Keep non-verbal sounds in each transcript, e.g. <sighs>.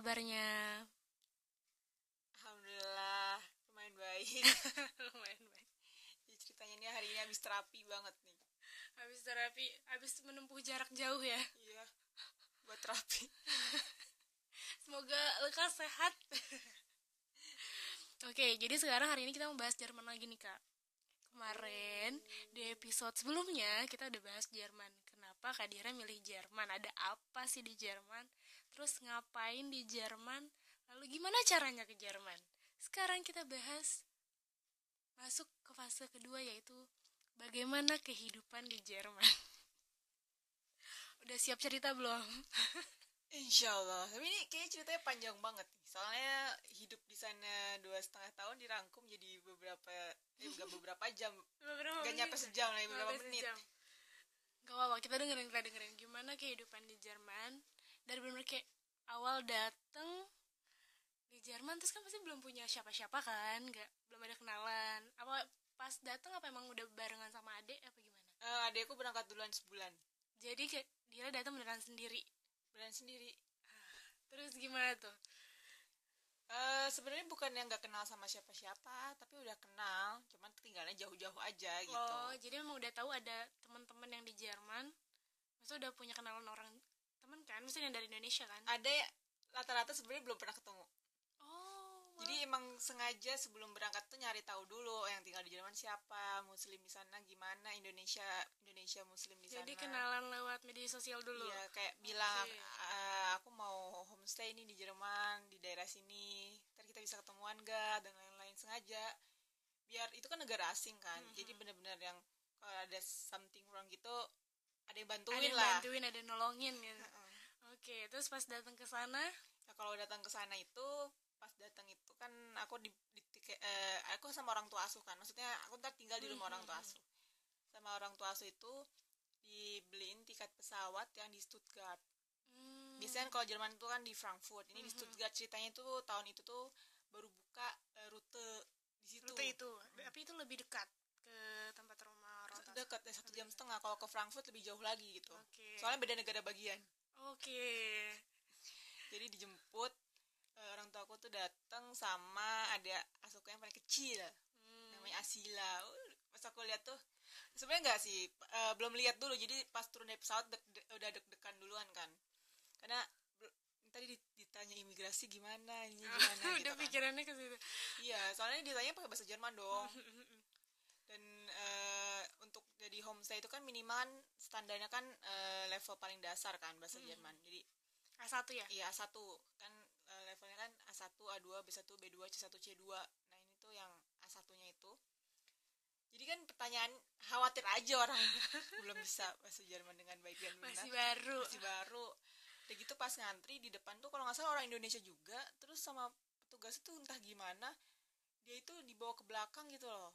Kabarnya? Alhamdulillah lumayan baik. <laughs> Lumayan baik. Ya, ceritanya nih hari ini habis terapi banget nih. Habis terapi, habis menempuh jarak jauh ya. Iya. Buat terapi. <laughs> Semoga lekas sehat. <laughs> Oke, jadi sekarang hari ini kita mau bahas Jerman lagi nih kak. Kemarin di episode sebelumnya kita udah bahas Jerman. Kenapa Kak Dira milih Jerman? Ada apa sih di Jerman? Terus ngapain di Jerman? Lalu gimana caranya ke Jerman? Sekarang kita bahas masuk ke fase kedua yaitu bagaimana kehidupan di Jerman. <laughs> Udah siap cerita belum? <laughs> Insya Allah. Tapi ini kayaknya ceritanya panjang banget nih. Soalnya hidup di sana dua setengah tahun dirangkum jadi beberapa, eh bukan <laughs> beberapa jam. Beberapa Gak nyampe sejam lah, beberapa menit. sejam. Gak apa-apa, kita dengerin, kita dengerin gimana kehidupan di Jerman dari bener kayak awal dateng di Jerman terus kan pasti belum punya siapa-siapa kan, nggak belum ada kenalan. Apa pas dateng apa emang udah barengan sama adek apa gimana? Eh, adekku berangkat duluan sebulan. Jadi kayak dia datang beneran sendiri. Berangkat sendiri. Terus gimana tuh? Eh sebenarnya bukan yang nggak kenal sama siapa-siapa, tapi udah kenal, cuman tinggalnya jauh-jauh aja gitu. Oh, jadi emang udah tahu ada teman-teman yang di Jerman. Maksudnya udah punya kenalan orang kan, yang dari Indonesia kan? Ada rata-rata sebenarnya belum pernah ketemu. Oh, Jadi emang sengaja sebelum berangkat tuh nyari tahu dulu yang tinggal di Jerman siapa, muslim di sana gimana, Indonesia Indonesia muslim di sana. Jadi kenalan lewat media sosial dulu. Iya, kayak bilang Oke. "Eh, aku mau homestay nih di Jerman, di daerah sini. Ntar kita bisa ketemuan gak dan lain-lain sengaja. Biar itu kan negara asing kan. Mhm. Jadi benar-benar yang kalau ada something wrong gitu ada yang bantuin ada yang lah. bantuin, ada yang nolongin gitu. Heeh. Oke, terus pas datang ke sana, Nah, kalau datang ke sana itu pas datang itu kan aku di, di eh, aku sama orang tua asuh kan. Maksudnya aku ntar tinggal di rumah orang tua Mhm. asuh. Sama orang tua asuh itu dibeliin tiket pesawat yang di Stuttgart. Hmm, biasanya kalau Jerman itu kan di Frankfurt. Ini di Mhm. Stuttgart ceritanya itu tahun itu tuh baru buka eh, rute di situ. Rute itu, tapi itu lebih dekat ke tempat rumah orang tua. dekat ya satu jam setengah. Kalau ke Frankfurt lebih jauh lagi gitu. Oke. soalnya beda negara bagian Oke. jadi dijemput eh, orang tua aku tuh datang sama ada asuhku yang paling kecil Hmm, namanya Asila Uh, pas aku lihat tuh sebenarnya nggak sih eh, belum lihat dulu jadi pas turun dari pesawat dek- dek- udah deg-degan duluan kan karena tadi dit- ditanya imigrasi gimana ini gimana <laughs> udah gitu kan. pikirannya ke situ. iya soalnya ditanya pakai bahasa Jerman dong dan <laughs> eh, jadi homestay itu kan minimal standarnya kan eh, level paling dasar kan bahasa Hmm. Jerman. Jadi A1 ya? iya A1 kan eh, levelnya kan A1 A2 B1 B2 C1 C2 nah ini tuh yang A1 nya itu. Jadi kan pertanyaan khawatir aja orang. <laughs> Belum bisa bahasa Jerman dengan baik dan benar. Masih baru. masih baru. Udah gitu pas ngantri di depan tuh kalau nggak salah orang Indonesia juga terus sama petugas itu entah gimana dia itu dibawa ke belakang gitu loh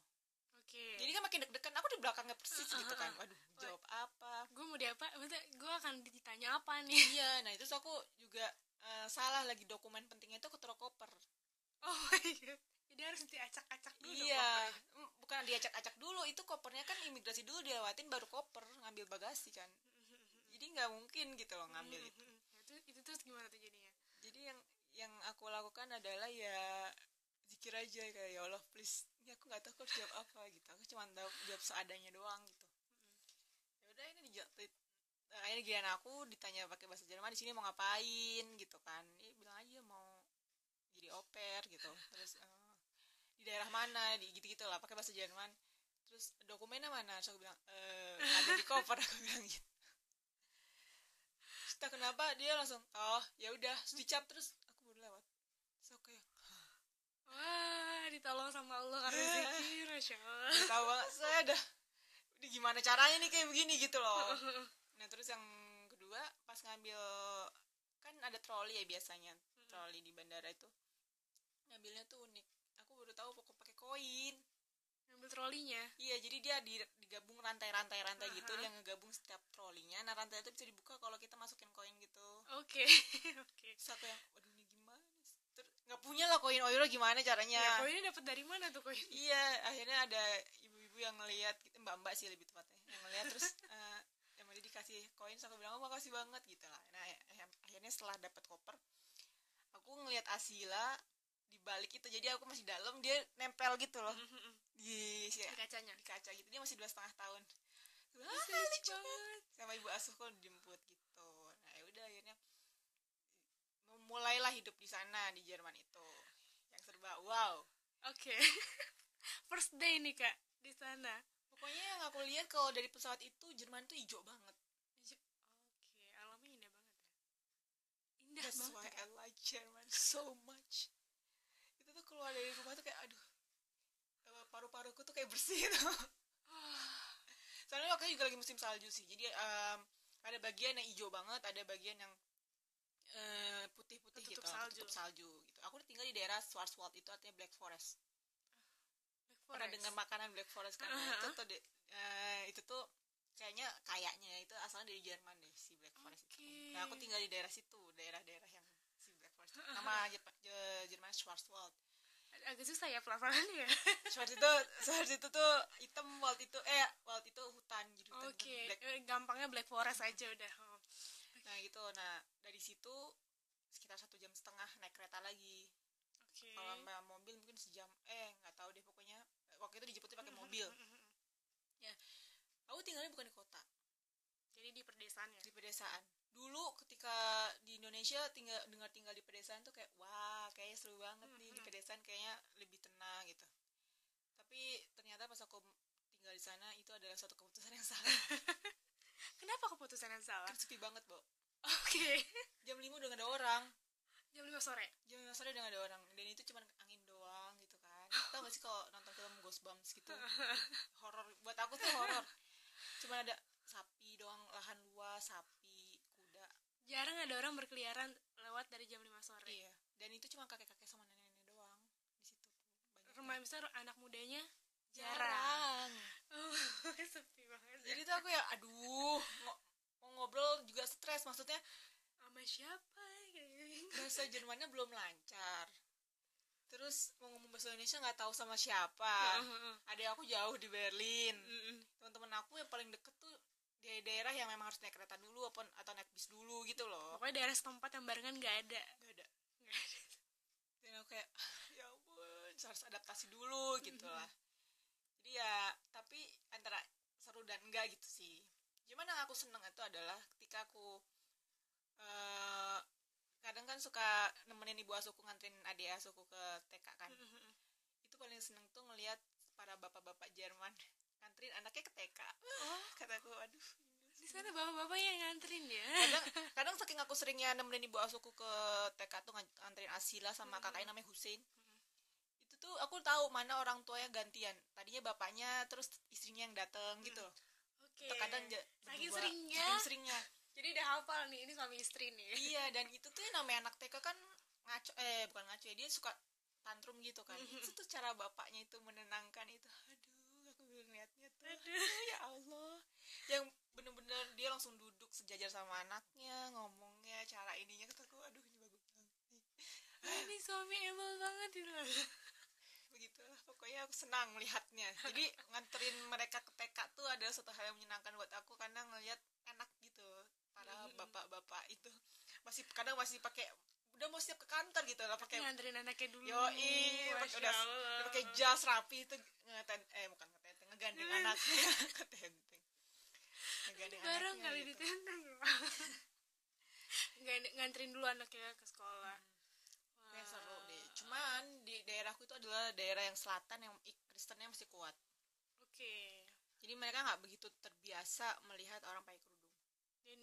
Oke. jadi kan makin deg-degan aku di belakangnya persis Ah, gitu ah, kan ah. waduh jawab apa gue mau diapa? Maksudnya gue akan ditanya apa nih? iya nah itu aku juga eh, salah lagi dokumen pentingnya itu ketero koper Oh my god. Jadi harus diacak-acak dulu. dong iya mm, bukan diacak-acak dulu itu kopernya kan imigrasi dulu dilewatin baru koper ngambil bagasi kan jadi nggak mungkin gitu loh ngambil itu Hmm, itu itu terus gimana tuh jadinya? jadi yang yang aku lakukan adalah ya zikir aja kayak ya Allah please ini aku nggak tahu aku harus jawab apa gitu. Aku cuma tahu jawab seadanya doang gitu. Ya udah ini dijawab eh, akhirnya giliran aku ditanya pakai bahasa Jerman di sini mau ngapain? gitu kan. Ini bilang aja mau jadi oper gitu. Terus eh, di daerah mana? Di gitu gitu lah pakai bahasa Jerman. Terus dokumennya mana? Terus aku bilang eh ada di koper <laughs> aku bilang gitu. Entah kenapa dia langsung oh ya udah dicap terus aku baru lewat. Terus aku kayak Wah, ditolong sama Allah karena zikir, <laughs> Masya Allah. "Nggak tahu banget. Saya udah ini gimana caranya nih kayak begini gitu loh. <laughs> Nah terus yang kedua pas ngambil kan ada troli ya biasanya troli di bandara itu. Ngambilnya tuh unik. Aku baru tahu pokok pakai koin. Ngambil trolinya. iya jadi dia di- digabung rantai-rantai rantai gitu yang ngegabung setiap trolinya. Nah rantai itu bisa dibuka kalau kita masukin koin gitu. Oke, <laughs> oke. terus aku yang waduh ini gimana sih? Ter- nggak punya lah koin euro gimana caranya? Ya, koinnya dapat dari mana tuh koin? <laughs> iya akhirnya ada ibu-ibu yang ngelihat mbak-mbak sih lebih tepatnya yang ngelihat terus <laughs> eh, yang dia dikasih koin aku bilang oh makasih banget gitu lah. Nah eh, akhirnya setelah dapat koper aku ngelihat Asila di balik itu jadi aku masih dalam dia nempel gitu loh di, di kacanya? di kaca gitu dia masih dua setengah tahun. Wah, Lucu banget. sama ibu asuhku dijemput gitu nah ya udah akhirnya mulailah hidup di sana di Jerman itu. Yang serba wow. Oke. <laughs> First day nih kak di sana. Pokoknya yang aku lihat kalau dari pesawat itu Jerman tuh hijau banget. Oke alamnya indah banget ya. Indah That's banget why ya. I like Jerman so much. Itu tuh keluar dari rumah tuh kayak aduh eh, paru-paruku tuh kayak bersih gitu. <sighs> Soalnya waktu itu juga lagi musim salju sih jadi em, ada bagian yang hijau banget ada bagian yang eh, putih-putih gitu salju. tertutup salju gitu aku tinggal di daerah Schwarzwald itu artinya Black Forest Black pernah Forest. dengar makanan Black Forest kan Nah, itu tuh de- eh, itu tuh kayaknya kayaknya itu asalnya dari Jerman deh si Black Forest itu Oke. nah aku tinggal di daerah situ daerah-daerah yang si Black Forest itu. nama Jep- Je- Jerman Schwarzwald agak susah ya pelafalannya ya <laughs> Schwarz itu Schwarz itu tuh hitam Wald itu eh Wald itu hutan hutan oke Black Eh, gampangnya Black Forest aja udah Oh. nah gitu nah dari situ sekitar satu jam setengah naik kereta lagi. Oke. Kalau mobil mungkin sejam eh nggak tahu deh pokoknya. Waktu itu dijemputnya pakai mobil. aku tinggalnya bukan di kota. Jadi di pedesaan ya? Di pedesaan. Dulu ketika di Indonesia tinggal dengar tinggal di pedesaan tuh kayak wah kayaknya seru banget nih di pedesaan kayaknya lebih tenang gitu. Tapi ternyata pas aku tinggal di sana itu adalah suatu keputusan yang salah. <laughs> Kenapa keputusan yang salah? Kan sepi banget bo oke. Jam 5 udah gak ada orang. Jam 5 sore. Jam 5 sore udah gak ada orang. Dan itu cuma angin doang gitu kan. <laughs> Tau gak sih kalau nonton film Ghostbumps gitu? <laughs> Horor buat aku tuh horor cuma ada sapi doang lahan luas sapi kuda. Jarang ada orang berkeliaran lewat dari jam 5 sore. Iya. Dan itu cuma kakek-kakek sama nenek-nenek doang di situ. Banyak remaja besar anak mudanya jarang. jarang. <laughs> Oh, sepi banget. Jadi tuh aku ya aduh ngobrol juga stres maksudnya sama siapa gitu. bahasa <laughs> Jermannya belum lancar. Terus mau ngomong bahasa Indonesia nggak tahu sama siapa. Adik aku jauh di Berlin. Teman-teman aku yang paling deket tuh di daerah yang memang harus naik kereta dulu apa atau naik bis dulu gitu loh. Pokoknya daerah setempat yang barengan nggak ada. Nggak ada. Nggak ada. dan aku kayak ya ampun harus adaptasi dulu gitu lah. Jadi ya tapi antara seru dan enggak gitu sih aku seneng itu adalah ketika aku eh kadang kan suka nemenin ibu asuhku nganterin adik asuhku ke TK kan. Itu paling seneng tuh ngelihat para bapak-bapak Jerman nganterin anaknya ke TK oh. Kataku aduh di sana bapak-bapak yang nganterin ya? Kadang kadang saking aku seringnya nemenin ibu asuhku ke TK tuh ngan- nganterin Asila sama kakaknya namanya Husein itu tuh aku tahu mana orang tuanya gantian. Tadinya bapaknya terus istrinya yang dateng gitu. Loh oke Atau kadang ja- saking seringnya. saking seringnya. Jadi udah hafal nih ini suami istri nih. Iya dan itu tuh yang namanya anak TK kan ngaco eh bukan ngaco ya dia suka tantrum gitu kan. Itu tuh cara bapaknya itu menenangkan itu. Aduh aku ngeliatnya tuh. <laughs> Ya Allah. Yang bener-bener dia langsung duduk sejajar sama anaknya ngomongnya cara ininya. Kataku aduh ini bagus banget nih. Ini suami embel banget itu begitulah pokoknya aku senang melihatnya. Jadi <laughs> nganterin mereka ke TK tuh adalah suatu hal yang menyenangkan buat aku karena ngelihat enak gitu para bapak-bapak itu. Masih kadang masih pakai udah mau siap ke kantor gitu lah pakai nganterin anaknya dulu. Yo pakai udah pakai jas rapi itu ngeten eh bukan ngetenteng ngegandeng <laughs> anaknya. Ngetenteng ngegandeng anaknya kali gitu. ditentang <laughs> Ngan- nganterin dulu anaknya ke sekolah cuman di daerahku itu adalah daerah yang selatan yang Kristennya masih kuat. Oke. Jadi mereka nggak begitu terbiasa melihat orang pakai kerudung. Dan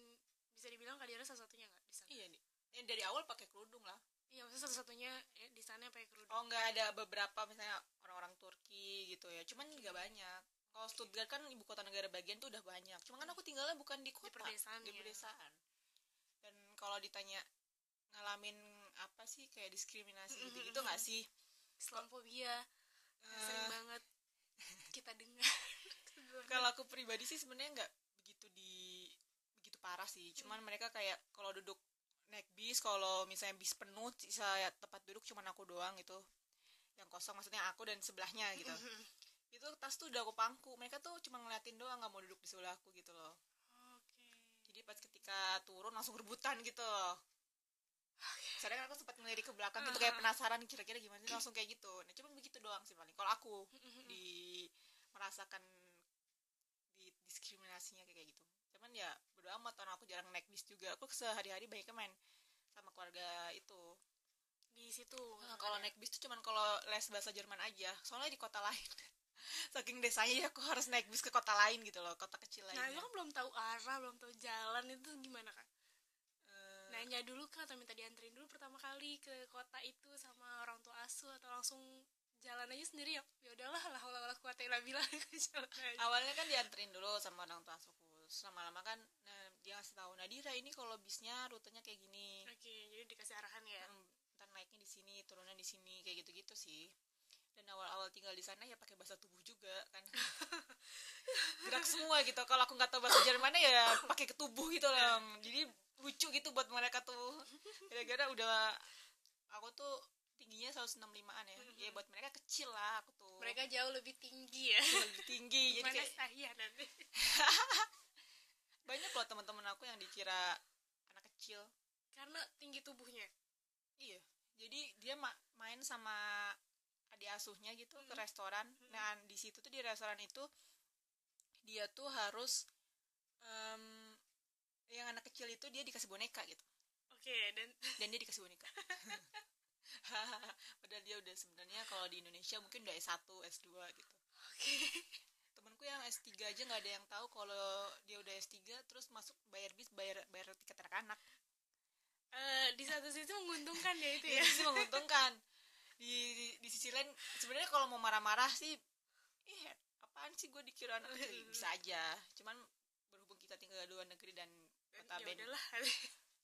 bisa dibilang Kadira salah satunya nggak di sana? Iya nih yang dari awal pakai kerudung lah. Iya maksudnya satu satunya di sana yang pakai kerudung. Oh nggak ada beberapa misalnya orang-orang Turki gitu ya. Cuman nggak banyak. Kalau Stuttgart kan ibu kota negara bagian tuh udah banyak. Cuman kan aku tinggalnya bukan di kota pedesaan di ya. pedesaan. Dan kalau ditanya ngalamin apa sih kayak diskriminasi gitu gitu nggak sih? Islamophobia. Eh, sering banget kita dengar. <laughs> Kalau aku pribadi sih sebenarnya nggak begitu di begitu parah sih. Cuman mereka kayak kalau duduk naik bis kalau misalnya bis penuh sisa tempat duduk cuman aku doang gitu. Yang kosong maksudnya aku dan sebelahnya gitu. Itu tas tuh udah aku pangku. Mereka tuh cuma ngeliatin doang nggak mau duduk di sebelah aku gitu loh. Oke. Jadi pas ketika turun langsung rebutan gitu. loh soalnya kan aku sempat ngelirik ke belakang gitu kayak penasaran kira-kira gimana sih langsung kayak gitu. Nah cuman begitu doang sih paling. Kalau aku di merasakan di diskriminasinya kayak gitu. Cuman ya bodo amat orang aku jarang naik bis juga. Aku sehari-hari banyak main sama keluarga itu. Di situ Nah, kalau naik bis tuh cuman kalau les bahasa Jerman aja. Soalnya di kota lain. <laughs> Saking desanya ya aku harus naik bis ke kota lain gitu loh kota kecil nah lainnya. itu kan belum tahu arah belum tahu jalan itu gimana Eh, nanya dulu kak atau minta dianterin dulu pertama kali ke kota itu sama orang tua asuh atau langsung jalan aja sendiri ya. Ya udahlah lah Allah Allah kuat illa billah <laughs> jalan aja. Awalnya kan dianterin dulu sama orang tua asuhku lama-lama kan nah, dia ngasih tahu Nadira ini kalau bisnya rutenya kayak gini. Oke jadi dikasih arahan ya? Hmm, ntar naiknya di sini turunnya di sini kayak gitu-gitu sih. Dan awal-awal tinggal di sana ya pakai bahasa tubuh juga kan. <laughs> Gerak semua gitu. Kalau aku nggak tahu bahasa Jermannya ya pakai ke tubuh gitu loh. Jadi lucu gitu buat mereka tuh. <laughs> Gara-gara udah aku tuh tingginya 165an ya. Ya buat mereka kecil lah aku tuh. Mereka jauh lebih tinggi ya. Lebih tinggi <laughs> jadi kayak saya nanti? <laughs> Banyak loh teman-teman aku yang dikira anak kecil. Karena tinggi tubuhnya? Iya, jadi dia ma- main sama adik asuhnya gitu ke Mm. restoran. Nah di situ tuh di restoran itu dia tuh harus em, yang anak kecil itu dia dikasih boneka gitu, oke dan <laughs> dan dia dikasih boneka. <laughs> Padahal dia udah sebenarnya kalau di Indonesia mungkin udah S1, S2 gitu. oke Temanku yang S3 aja nggak ada yang tahu kalau dia udah S3 terus masuk bayar bis bayar bayar tiket anak-anak. Eh, di satu sisi menguntungkan ya itu ya. ya sih menguntungkan di, di di sisi lain sebenarnya kalau mau marah-marah sih eh apaan sih gue dikira anak kecil Ya, <laughs> bisa aja cuman berhubung kita tinggal di luar negeri dan Kota ya Ben udahlah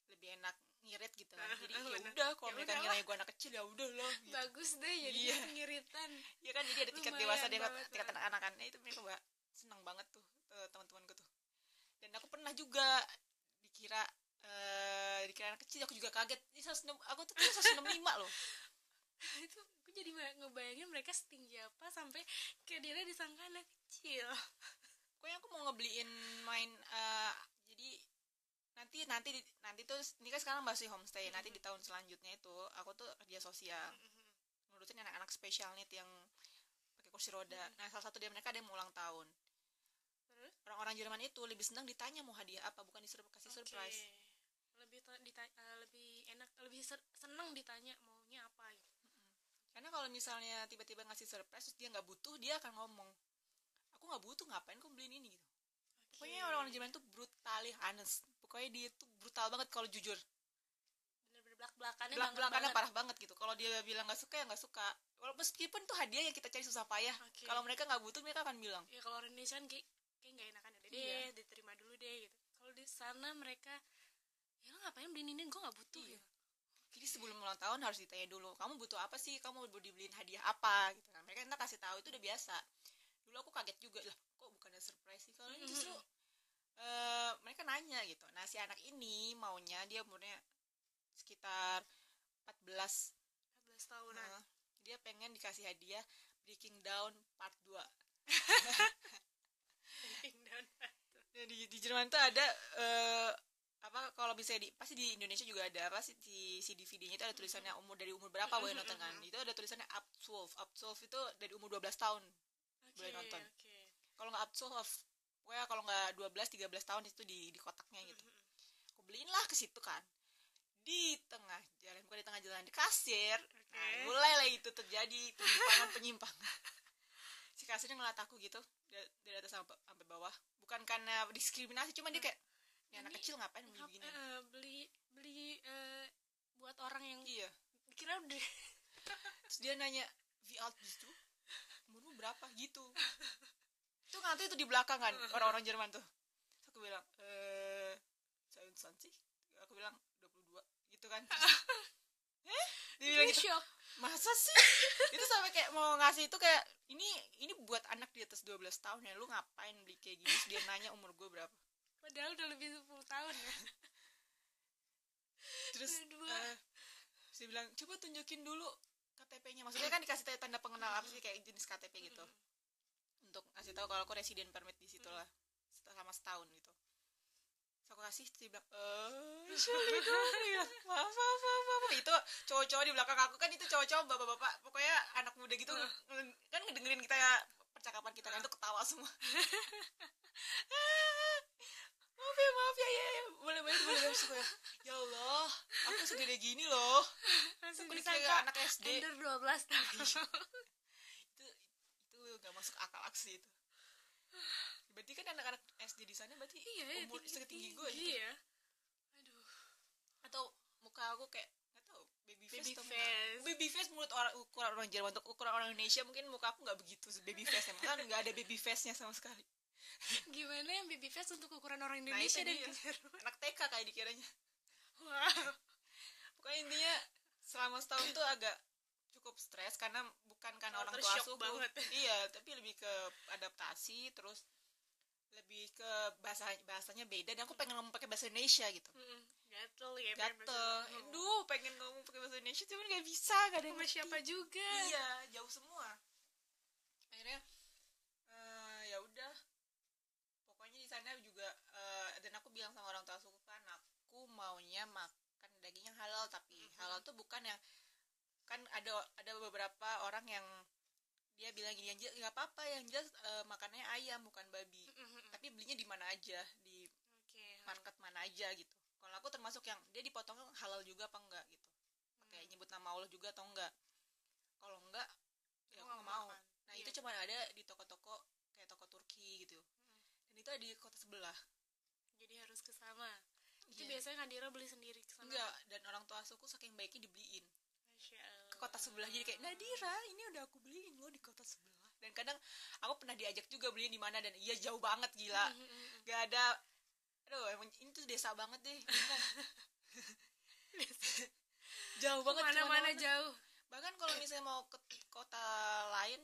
lebih enak ngirit gitu kan. Jadi Ah, ya udah kalau Ya mereka ngira gue anak kecil ya udah loh gitu. bagus deh jadi Iya. pengiritan ya kan jadi ada tiket Lumayan dewasa dia Bang. anak-anak kan Nah, itu mereka mbak senang banget tuh eh, teman-temanku tuh. Dan aku pernah juga dikira eh dikira anak kecil aku juga kaget. Ini 106 aku tuh 165 loh. <laughs> Itu gue jadi ngebayangin mereka setinggi apa sampai kayak dia disangka anak kecil. Pokoknya aku mau ngebeliin main eh, nanti nanti nanti tuh ini kan sekarang masih homestay nanti di tahun selanjutnya itu aku tuh kerja sosial. Ngurusin anak-anak spesial need yang pakai kursi roda. Nah salah satu dari mereka ada yang mau ulang tahun. Terus? orang-orang Jerman itu lebih senang ditanya mau hadiah apa bukan disuruh kasih surprise. Oke. lebih ta- dita- eh, lebih enak lebih seneng ditanya maunya apa gitu karena kalau misalnya tiba-tiba ngasih surprise terus dia nggak butuh dia akan ngomong aku nggak butuh ngapain kau beliin ini? gitu. Pokoknya orang-orang Jerman tuh brutally honest pokoknya dia tuh brutal banget kalau jujur. Bener-bener belak belakannya belak belakannya parah banget gitu. Kalau dia bilang nggak suka ya nggak suka. Walaupun meskipun tuh hadiah yang kita cari susah payah. Oke. kalau mereka nggak butuh mereka akan bilang. Ya kalau orang Indonesia kan kayak kayak nggak enakan ya. Deh Iya. diterima dulu deh gitu. Kalau di sana mereka ya lo ngapain beliin ini? Gue nggak butuh. Iya. ya jadi sebelum ulang tahun harus ditanya dulu kamu butuh apa sih? Kamu mau dibeliin hadiah apa? Gitu kan. Mereka entah kasih tahu itu udah biasa. Dulu aku kaget juga lah kok bukannya surprise sih? Kalau ini Mhm. justru eh, mereka nanya gitu. Nah si anak ini maunya dia umurnya sekitar 14 14 tahunan. Nah, dia pengen dikasih hadiah Breaking Down Part 2 Breaking down. Nah, di, di Jerman tuh ada eh, apa kalau bisa di pasti di Indonesia juga ada apa sih di si DVD-nya itu ada tulisannya umur dari umur berapa boleh nonton kan? itu ada tulisannya up 12 up 12 itu dari umur 12 tahun Oke, Boleh nonton. oke. kalau nggak up 12 pokoknya kalau nggak 12 13 tahun itu di di kotaknya gitu. Aku beliin lah ke situ kan. Di tengah jalan bukan di tengah jalan di kasir. Nah Oke. mulailah itu terjadi penyimpangan penyimpangan. <laughs> Si kasirnya ngeliat aku gitu dari, atas sampai, sampai bawah. Bukan karena diskriminasi cuma dia kayak ini anak kecil ngapain beli begini? eh, beli beli eh, buat orang yang iya. kira udah terus dia nanya wie alt bist du? Umurmu berapa? Gitu <laughs> itu nanti itu di belakang kan orang-orang Jerman tuh. Terus aku bilang eh saya santi aku bilang 22 gitu kan. <laughs> Eh dia bilang gitu. shock. Masa sih? <laughs> Itu sampai kayak mau ngasih itu kayak ini ini buat anak di atas 12 tahun ya lu ngapain beli kayak gini? Terus dia nanya umur gue berapa. Padahal udah lebih 10 tahun ya. <laughs> Terus Dua. eh, dia bilang coba tunjukin dulu KTP-nya maksudnya kan dikasih tanda pengenal apa sih kayak jenis KTP gitu untuk ngasih tahu kalau aku resident permit di situ lah. Selama setahun gitu. Terus aku kasih dia bilang eh ya maaf maaf maaf maaf itu cowok-cowok di belakang aku kan itu cowok-cowok bapak-bapak pokoknya anak muda gitu kan ngedengerin kita percakapan kita kan itu ketawa semua. <laughs> Maaf ya maaf ya ya, ya. boleh boleh boleh Terus gue, ya. Allah aku segede gini loh. Aku dikira anak SD under 12 tahun <laughs> gak masuk akal aksi itu. Berarti kan anak-anak SD di sana berarti iya ya, umur tinggi- setinggi tinggi gue gitu. ya aduh. Atau muka aku kayak nggak tahu baby face Baby atau face. muka- baby face menurut orang ukuran orang Jerman untuk ukuran orang Indonesia mungkin muka aku nggak begitu baby face emang kan nggak ada baby face nya sama sekali. Gimana yang baby face untuk ukuran orang nah Indonesia itu dan dia. Jerman? Anak TK kayak dikiranya. Wow. Pokoknya intinya selama setahun tuh agak cukup stres karena bukan karena orang tua asuhku banget. <laughs> iya tapi lebih ke adaptasi terus lebih ke bahasa bahasanya beda. Dan aku pengen ngomong pakai bahasa Indonesia gitu. Gatel ya gatel. Aduh pengen ngomong pakai bahasa Indonesia cuman nggak bisa gak ada yang sama ngerti. siapa juga. Iya jauh semua. Akhirnya eh, ya udah. Pokoknya di sana juga eh, dan aku bilang sama orang tua aku kan aku maunya makan daging yang halal tapi halal tuh bukan yang kan ada ada beberapa orang yang dia bilang gini aja nggak apa-apa yang jelas eh, makannya ayam bukan babi. Mm-mm. tapi belinya di mana aja? Di oke market mana aja gitu. Kalau aku termasuk yang dia dipotong halal juga apa enggak gitu. Pakai nyebut nama Allah juga atau enggak. Kalau enggak ya Aku nggak mau. makan. nah Iya. itu cuma ada di toko-toko kayak toko Turki gitu. Dan itu ada di kota sebelah. Jadi harus ke sana. Itu Iya. biasanya Nadira beli sendiri ke sana? Enggak dan orang tua asuhku saking baiknya dibeliin kota sebelah. Jadi kayak Nadira ini udah aku beliin loh di kota sebelah. Dan kadang aku pernah diajak juga beliin di mana dan iya jauh banget gila. Mm-mm. gak ada aduh emang ini tuh desa banget deh <laughs> jauh banget mana-mana ke mana-mana. jauh. Bahkan kalau misalnya mau ke kota lain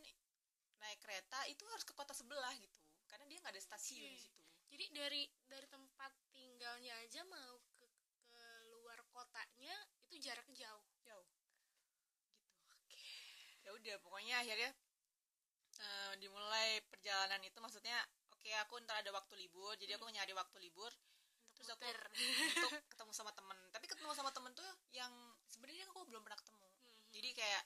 naik kereta itu harus ke kota sebelah gitu. Karena dia nggak ada stasiun Oke. di situ. Jadi dari dari tempat tinggalnya aja mau ke ke luar kotanya itu jarak jauh jauh gitu ya udah pokoknya akhirnya eh, dimulai perjalanan itu. Maksudnya oke aku ntar ada waktu libur. Jadi aku nyari waktu libur. Untuk terus aku untuk <laughs> ketemu sama temen. Tapi ketemu sama temen tuh yang sebenarnya aku belum pernah ketemu. Mhm. jadi kayak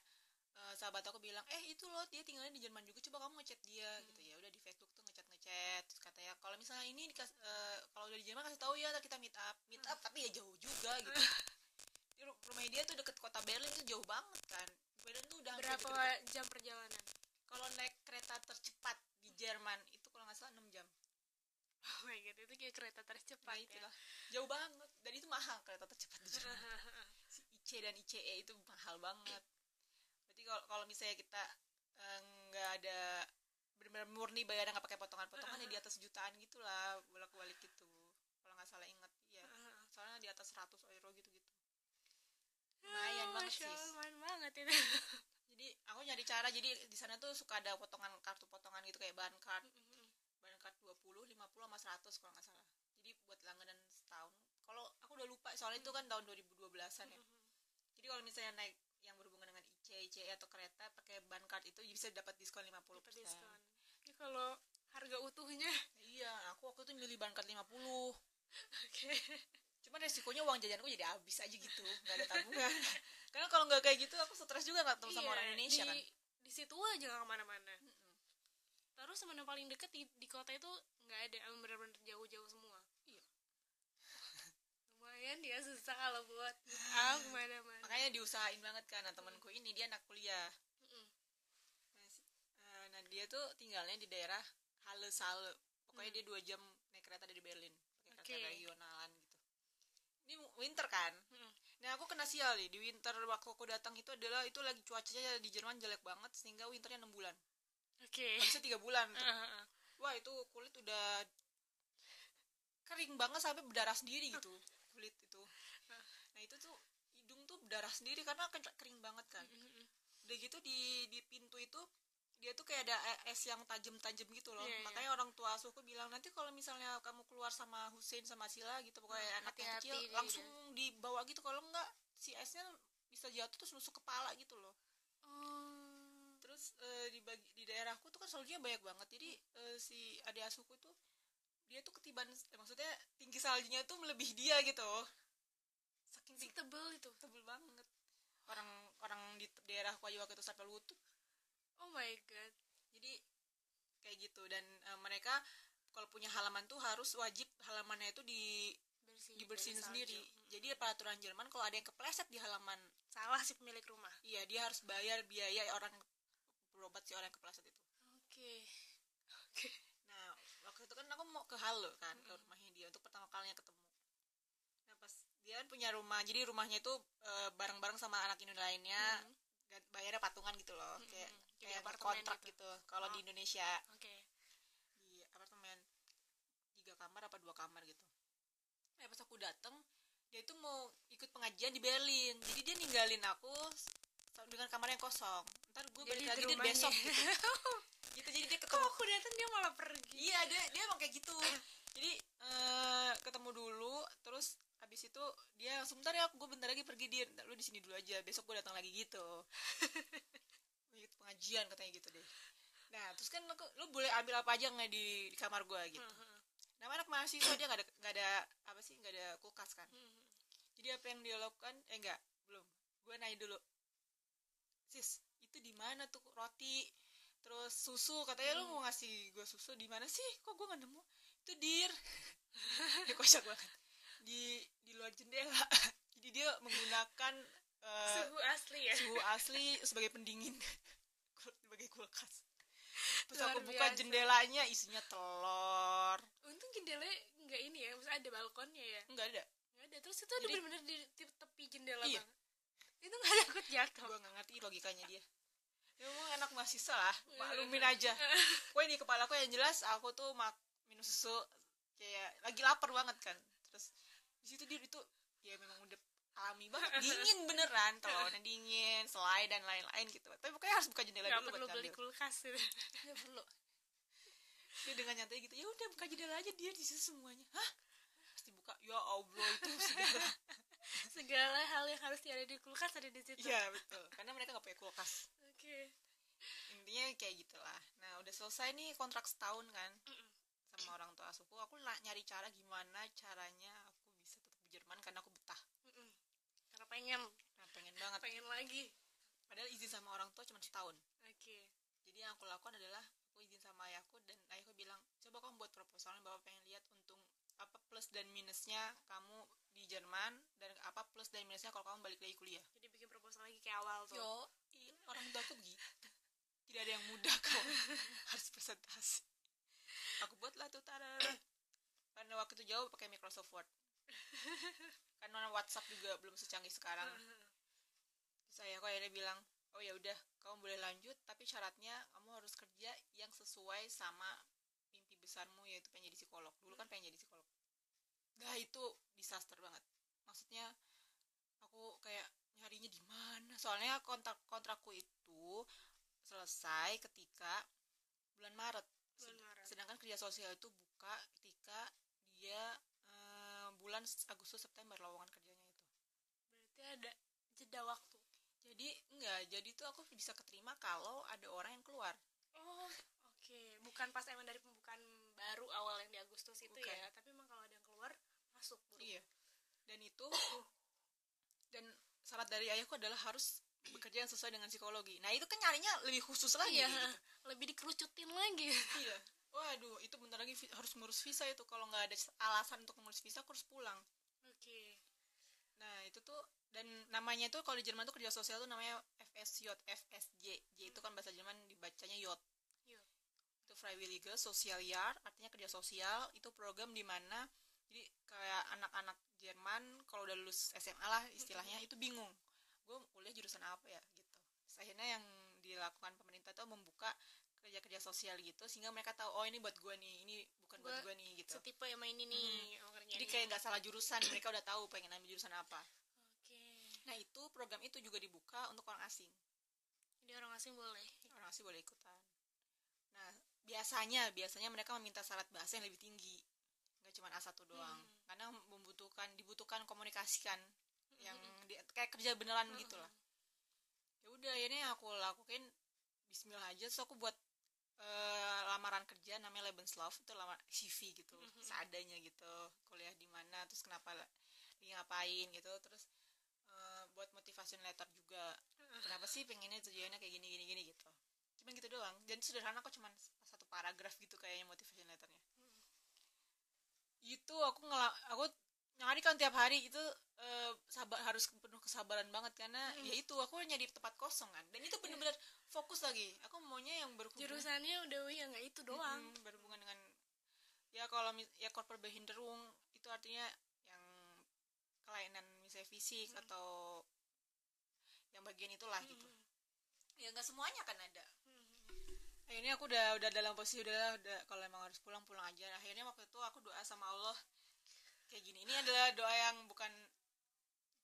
eh, sahabat aku bilang eh itu loh dia tinggalnya di Jerman juga. Coba kamu ngechat dia. Hmm. gitu. Ya udah di Facebook tuh ngechat ngechat terus katanya kalau misalnya ini dikas, eh, kalau udah di Jerman kasih tahu ya ntar kita meet up. Meet up tapi ya jauh juga gitu. Di ru- rumahnya dia tuh deket kota Berlin tuh jauh banget kan Berlin tuh udah berapa deket-deket. jam perjalanan? Kalau naik kereta tercepat di Jerman itu kalau nggak salah 6 jam. Oh my god itu kayak kereta tercepat nah ya. itulah. Jauh banget. Dan itu mahal kereta tercepat di Jerman. <laughs> Si IC dan ICE itu mahal banget. Berarti kalau kalau misalnya kita eh, nggak ada benar-benar murni bayar nggak pakai potongan-potongan ya di atas jutaan gitulah bolak-balik gitu. Kalau nggak salah ingat ya soalnya di atas 100 euro gitu-gitu lumayan banget sih. Lumayan banget itu. <laughs> Jadi aku nyari cara jadi di sana tuh suka ada potongan kartu potongan gitu kayak bahan card. Bahan card 20, 50 sama 100 kalau nggak salah. Jadi buat langganan setahun. Kalau aku udah lupa soalnya itu kan tahun 2012an ya. Jadi kalau misalnya naik yang berhubungan dengan IC, ICE atau kereta pakai ban card itu bisa dapat diskon 50% Dapat diskon. Ini kalau harga utuhnya. Iya aku waktu itu milih ban card 50 <laughs> oke cuman resikonya uang jajanku jadi habis aja gitu nggak ada tabungan. <laughs> Karena kalau nggak kayak gitu aku stres juga nggak ketemu sama Iya, orang Indonesia di, kan? di situ aja nggak ke mana-mana. Terus sama yang paling deket di, di kota itu nggak ada emang bener-bener jauh-jauh semua. Iya. lumayan dia susah kalau buat ah. ke mana-mana. Makanya diusahain banget kan nah temanku ini dia anak kuliah. Nah, eh, nah, dia tuh tinggalnya di daerah Halle Saale. Pokoknya dia dua jam naik kereta dari Berlin pakai kereta Oke. regionalan ini winter kan Mm-mm. nah aku kena sial nih di winter waktu aku datang itu adalah itu lagi cuacanya di Jerman jelek banget sehingga winternya enam bulan oke Nggak bisa tiga bulan tuh. Ah. wah itu kulit udah kering banget sampai berdarah sendiri gitu kulit itu nah itu tuh hidung tuh berdarah sendiri karena kering banget kan Mm-mm. udah gitu di di pintu itu dia tuh kayak ada e- es yang tajam-tajam gitu loh. Iya, iya. makanya orang tua asuhku bilang nanti kalau misalnya kamu keluar sama Hussein sama Sila gitu pokoknya Hmm, anak yang kecil dia langsung dibawa gitu. Kalau enggak si esnya bisa jatuh terus nusuk kepala gitu loh. Oh terus eh, di bagi di daerahku tuh kan saljunya banyak banget. Jadi eh, si adik asuhku tuh dia tuh ketiban maksudnya tinggi saljunya tuh melebihi dia gitu. Saking tebel itu. Tebel banget. Orang orang di daerah waktu itu sampai lutut oh my god. Jadi kayak gitu. Dan e, mereka kalau punya halaman tuh harus wajib halamannya itu di Bersih dibersihin sendiri. Hmm. jadi peraturan Jerman kalau ada yang kepleset di halaman salah si pemilik rumah. Iya dia harus bayar biaya orang berobat si orang yang kepleset itu. Oke. Oke. Nah waktu itu kan aku mau ke Halo kan ke rumahnya dia untuk pertama kalinya ketemu. Nah pas dia kan punya rumah jadi rumahnya itu e, bareng-bareng sama anak Indo lainnya Hmm. dan bayarnya patungan gitu loh. Kayak hmm. Jadi kayak apartemen kontrak gitu. gitu, kalau di Oh. Indonesia. oke. Di apartemen tiga kamar apa dua kamar gitu. Eh pas aku dateng dia itu mau ikut pengajian di Berlin. Jadi dia ninggalin aku dengan kamar yang kosong. Ntar gue balik lagi dia besok gitu. <laughs> Gitu jadi dia kok ketemu aku datang dia malah pergi? Iya dia dia emang kayak gitu. Jadi eh, ketemu dulu terus habis itu dia langsung bentar ya gue bentar lagi pergi dia "Ntar lu di sini dulu aja besok gue datang lagi gitu <laughs> pengajian katanya gitu deh. Nah terus kan lu, lu boleh ambil apa aja nggak di, di kamar gue gitu. Hmm, nah anak mahasiswa dia nggak ada nggak ada apa sih nggak ada kulkas kan. Hmm, hmm. jadi apa yang dia lakukan eh enggak belum. Gue nanya dulu. Sis itu di mana tuh roti? Terus susu katanya lu mau ngasih gue susu di mana sih? Kok gue nggak nemu? Itu dir. <laughs> Dia kocak banget. Di di luar jendela. <laughs> Jadi dia menggunakan eh, suhu asli ya. suhu asli sebagai pendingin <laughs> sebagai kulkas. Terus Luar aku buka biasa. jendelanya isinya telur. Untung jendelanya nggak ini ya maksudnya ada balkonnya ya? Enggak ada. Nggak ada. Terus itu Jadi- bener-bener di te- tepi jendela Iya. banget. Itu nggak takut jatuh. Gue nggak ngerti logikanya dia. Ya emang anak mahasiswa lah <laughs> maklumin aja. Gue di kepala aku yang jelas aku tuh mak minum susu kayak lagi lapar banget kan. Terus di situ dia itu ya memang udah alami banget. Dingin beneran telurnya dingin selai dan lain-lain gitu. Tapi pokoknya harus buka jendela nggak dulu perlu buat beli kulkas gitu Nggak perlu. Dia dengan nyantai gitu ya udah buka jendela aja dia di situ semuanya. Hah? Pasti buka ya allah itu segala. <laughs> Segala hal yang harus ada di kulkas ada di situ. Iya betul. Karena mereka nggak punya kulkas. Oke. Intinya kayak gitulah. Nah udah selesai nih kontrak setahun kan sama orang tua asuhku aku la- nyari cara gimana caranya aku bisa tetap di Jerman karena aku betah pengen. Nah, pengen banget. Pengen lagi. Padahal izin sama orang tua cuma setahun. Oke. Jadi yang aku lakukan adalah aku izin sama ayahku dan ayahku bilang coba kamu buat proposalnya bapak pengen lihat untung apa plus dan minusnya kamu di Jerman dan apa plus dan minusnya kalau kamu balik lagi kuliah. Jadi bikin proposal lagi kayak awal tuh. Yo iya, orang tua aku begitu. Tidak ada yang mudah kau <laughs> harus presentasi. Aku buatlah tuh tarara. karena waktu itu jauh pakai Microsoft Word <laughs> karena WhatsApp juga belum secanggih sekarang. <laughs> Saya kok akhirnya bilang oh ya udah kamu boleh lanjut tapi syaratnya kamu harus kerja yang sesuai sama mimpi besarmu yaitu pengen jadi psikolog. Dulu kan pengen jadi psikolog. Nah itu disaster banget. Maksudnya aku kayak nyarinya di mana? Soalnya kontrak kontrakku itu selesai ketika bulan Maret. Bulan Maret. sedangkan kerja sosial itu buka ketika dia bulan Agustus September lowongan kerjanya itu. Berarti ada jeda waktu. Jadi enggak. Jadi tuh aku bisa keterima kalau ada orang yang keluar. Oh oke. Bukan pas emang dari pembukaan baru awal yang di Agustus itu Bukan. ya tapi emang kalau ada yang keluar masuk buru. iya. Dan itu dan syarat dari ayahku adalah harus bekerja yang sesuai dengan psikologi. Nah itu kan nyarinya lebih khusus lagi iya gitu. lebih dikerucutin lagi. Iya waduh itu bentar lagi harus ngurus visa itu. Kalau nggak ada alasan untuk ngurus visa aku harus pulang. Oke. Nah itu tuh dan namanya tuh kalau di Jerman tuh kerja sosial tuh namanya FSJ FSJ J itu kan bahasa Jerman dibacanya YOT Yuk. itu Freiwillige Social Jahr artinya kerja sosial. Itu program di mana jadi kayak anak-anak Jerman kalau udah lulus SMA lah istilahnya itu bingung. Gue kuliah jurusan apa ya gitu. Terus akhirnya yang dilakukan pemerintah itu membuka kerja-kerja sosial gitu sehingga mereka tahu oh ini buat gue nih ini bukan buat Gua gue nih gitu. setipe yang main ini oh, kerjanya. jadi kayak nggak salah jurusan mereka udah tahu pengen ambil jurusan apa. Oke. Nah itu program itu juga dibuka untuk orang asing. Jadi orang asing boleh. Orang asing boleh ikutan. Nah biasanya biasanya mereka meminta syarat bahasa yang lebih tinggi. Nggak cuma A1 doang. Hmm. karena membutuhkan dibutuhkan komunikasikan yang di- kayak kerja beneran gitu lah. Ya udah ini aku lakuin Bismillah aja. So aku buat eh, lamaran kerja namanya Lebenslauf itu lamar CV gitu seadanya gitu kuliah di mana terus kenapa lagi ngapain gitu terus eh, buat motivation letter juga. Kenapa sih pengennya tujuannya kayak gini gini gini gitu? Cuman gitu doang. Dan sederhana kok cuman satu paragraf gitu kayaknya motivation letternya. Itu aku ngela aku nyari kan tiap hari itu eh, sabar harus penuh kesabaran banget karena ya itu aku nyari tempat kosong kan. Dan itu bener-bener fokus lagi. Aku maunya yang berhubungan jurusannya udah ya nggak itu doang. Mm, berhubungan dengan ya kalau ya corporate behinderung itu artinya yang kelainan misalnya fisik atau yang bagian itulah gitu. Ya nggak semuanya kan ada. Akhirnya aku udah udah dalam posisi udah udah kalau emang harus pulang pulang aja. Akhirnya waktu itu aku doa sama Allah kayak gini. Ini adalah doa yang bukan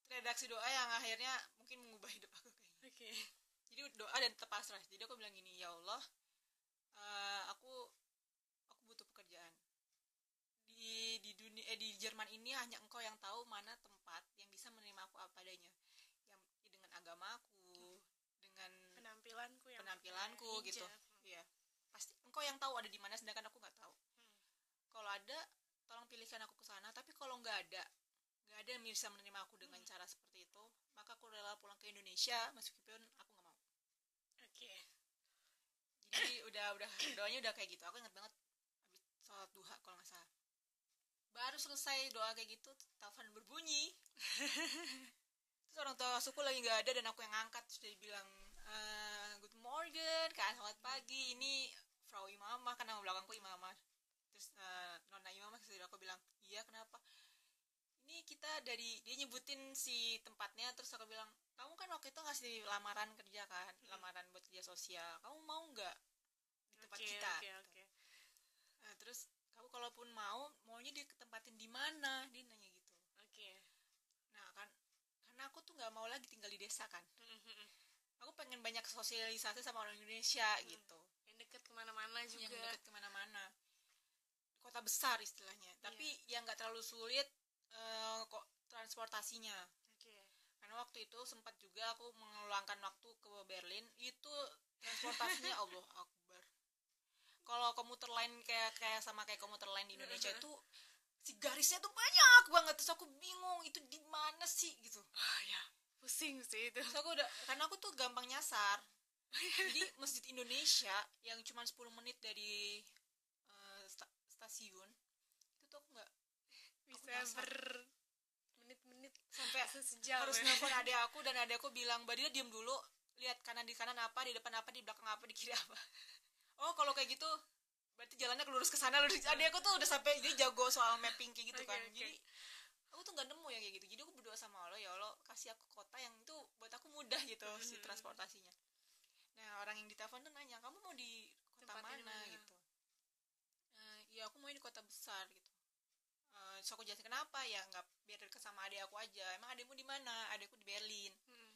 redaksi doa yang akhirnya mungkin mengubah hidup aku kayaknya oke. Jadi doa dan tetap pasrah jadi aku bilang gini ya Allah eh, aku aku butuh pekerjaan. Di di dunia eh, di Jerman ini hanya engkau yang tahu mana tempat yang bisa menerima aku apa adanya. Yang dengan agamaku dengan penampilanku yang penampilanku pakai gitu. Iya. Pasti engkau yang tahu ada di mana sedangkan aku nggak tahu. Hmm. kalau ada tolong pilihkan aku ke sana. Tapi kalau nggak ada nggak ada yang bisa menerima aku dengan Hmm. cara seperti itu maka aku rela pulang ke Indonesia meskipun aku nggak mau. Oke. Jadi <laughs> udah udah doanya udah kayak gitu. Aku inget banget habis sholat duha kalau nggak salah. Baru selesai doa kayak gitu telepon berbunyi. <laughs> Terus orang tua suku lagi nggak ada dan aku yang ngangkat. Terus dia bilang "Eh, good morning kan selamat pagi. Ini Frau Imamah nama belakangku Imamah terus eh, Nona Imamah terus aku bilang iya kenapa? Ini kita dari dia nyebutin si tempatnya terus aku bilang kamu kan waktu itu ngasih lamaran kerja kan lamaran buat kerja sosial kamu mau nggak di tempat oke kita? oke oke. Nah, terus kamu kalaupun mau maunya ditempatin di mana? Dia nanya gitu. Oke. Nah kan karena aku tuh nggak mau lagi tinggal di desa kan. Mm-mm. aku pengen banyak sosialisasi sama orang Indonesia gitu. Yang deket ke mana-mana yang juga. deket ke mana-mana kota besar istilahnya. Tapi yang nggak terlalu sulit eh, kok transportasinya. Oke. Karena waktu itu sempat juga aku mengeluangkan waktu ke Berlin itu transportasinya <laughs> Allah Akbar. Kalau komuter lain kayak kayak sama kayak komuter lain di Indonesia itu si garisnya tuh banyak banget. Terus aku bingung itu di mana sih gitu. Oh ya. Pusing sih itu. Terus aku udah karena aku tuh gampang nyasar. Jadi masjid Indonesia yang cuma 10 menit dari stasiun itu tuh aku nggak bisa nyasar. ber menit-menit sampai sejam harus ya. nelfon <laughs> adik aku dan adik aku bilang mbak diem dulu lihat kanan di kanan apa di depan apa di belakang apa di kiri apa <laughs> oh kalau kayak gitu berarti jalannya lurus ke sana lurus adik aku tuh udah sampai dia jago soal mapping kayak gitu Oke, kan oke. jadi aku tuh nggak nemu yang kayak gitu jadi aku berdoa sama Allah ya Allah kasih aku kota yang itu buat aku mudah <laughs> gitu si Mhm. transportasinya nah orang yang ditelepon tuh nanya kamu mau di kota Tempatnya mana mana?" gitu "Eh, ya aku mau di kota besar gitu. Eh, terus aku jelasin kenapa? Ya nggak biar deket sama adik aku aja. Emang adikmu di mana? Adikku di Berlin. Mm.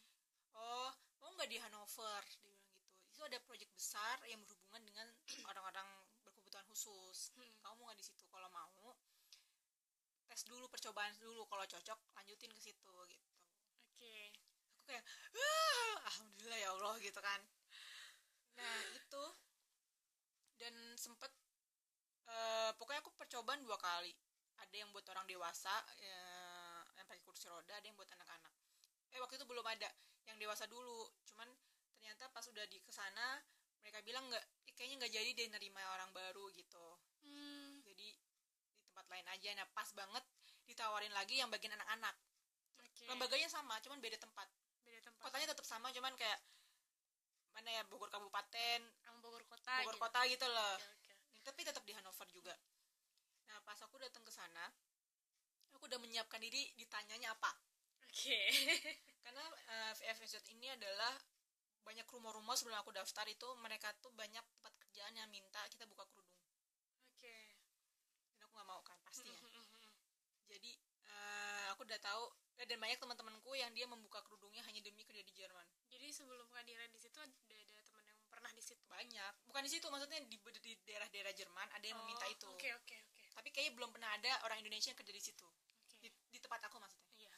oh mau nggak di Hanover dia bilang gitu. Itu ada proyek besar yang berhubungan dengan <clears throat> orang-orang berkebutuhan khusus. Hmm. kamu mau nggak di situ? Kalau mau tes dulu percobaan dulu. Kalau cocok lanjutin ke situ gitu. Oke. Aku kayak "Wah, alhamdulillah ya Allah gitu kan. Nah itu. Dan sempet eh, pokoknya aku percobaan dua kali. Ada yang buat orang dewasa ya, yang pakai kursi roda ada yang buat anak-anak. Eh waktu itu belum ada yang dewasa dulu. Cuman ternyata pas udah di ke sana mereka bilang nggak "Eh, kayaknya nggak jadi dia nerima orang baru gitu. Hmm, jadi di tempat lain aja. Nah pas banget ditawarin lagi yang bagian anak-anak. Oke. Lembaganya sama cuman beda tempat. Beda tempat. Kotanya tetap sama cuman kayak mana ya Bogor Kabupaten. Sama Bogor kota Bogor gitu. Kota gitu loh tapi tetap di Hanover juga. Nah pas aku datang ke sana aku udah menyiapkan diri ditanyanya apa. Oke. <laughs> Karena eh, VFSZ ini adalah banyak rumor-rumor sebelum aku daftar itu mereka tuh banyak tempat kerjaan yang minta kita buka kerudung. Oke. Dan aku nggak mau kan pastinya. Mm-mm. jadi eh, aku udah tahu eh, dan banyak teman-temanku yang dia membuka kerudungnya hanya demi kerja di Jerman. Jadi sebelum kehadiran di situ ada pernah di situ banyak. Bukan di situ maksudnya di, di daerah-daerah Jerman ada yang meminta Oh, itu. oke oke oke. Tapi kayaknya belum pernah ada orang Indonesia yang kerja di situ. Di, di tempat aku maksudnya. Iya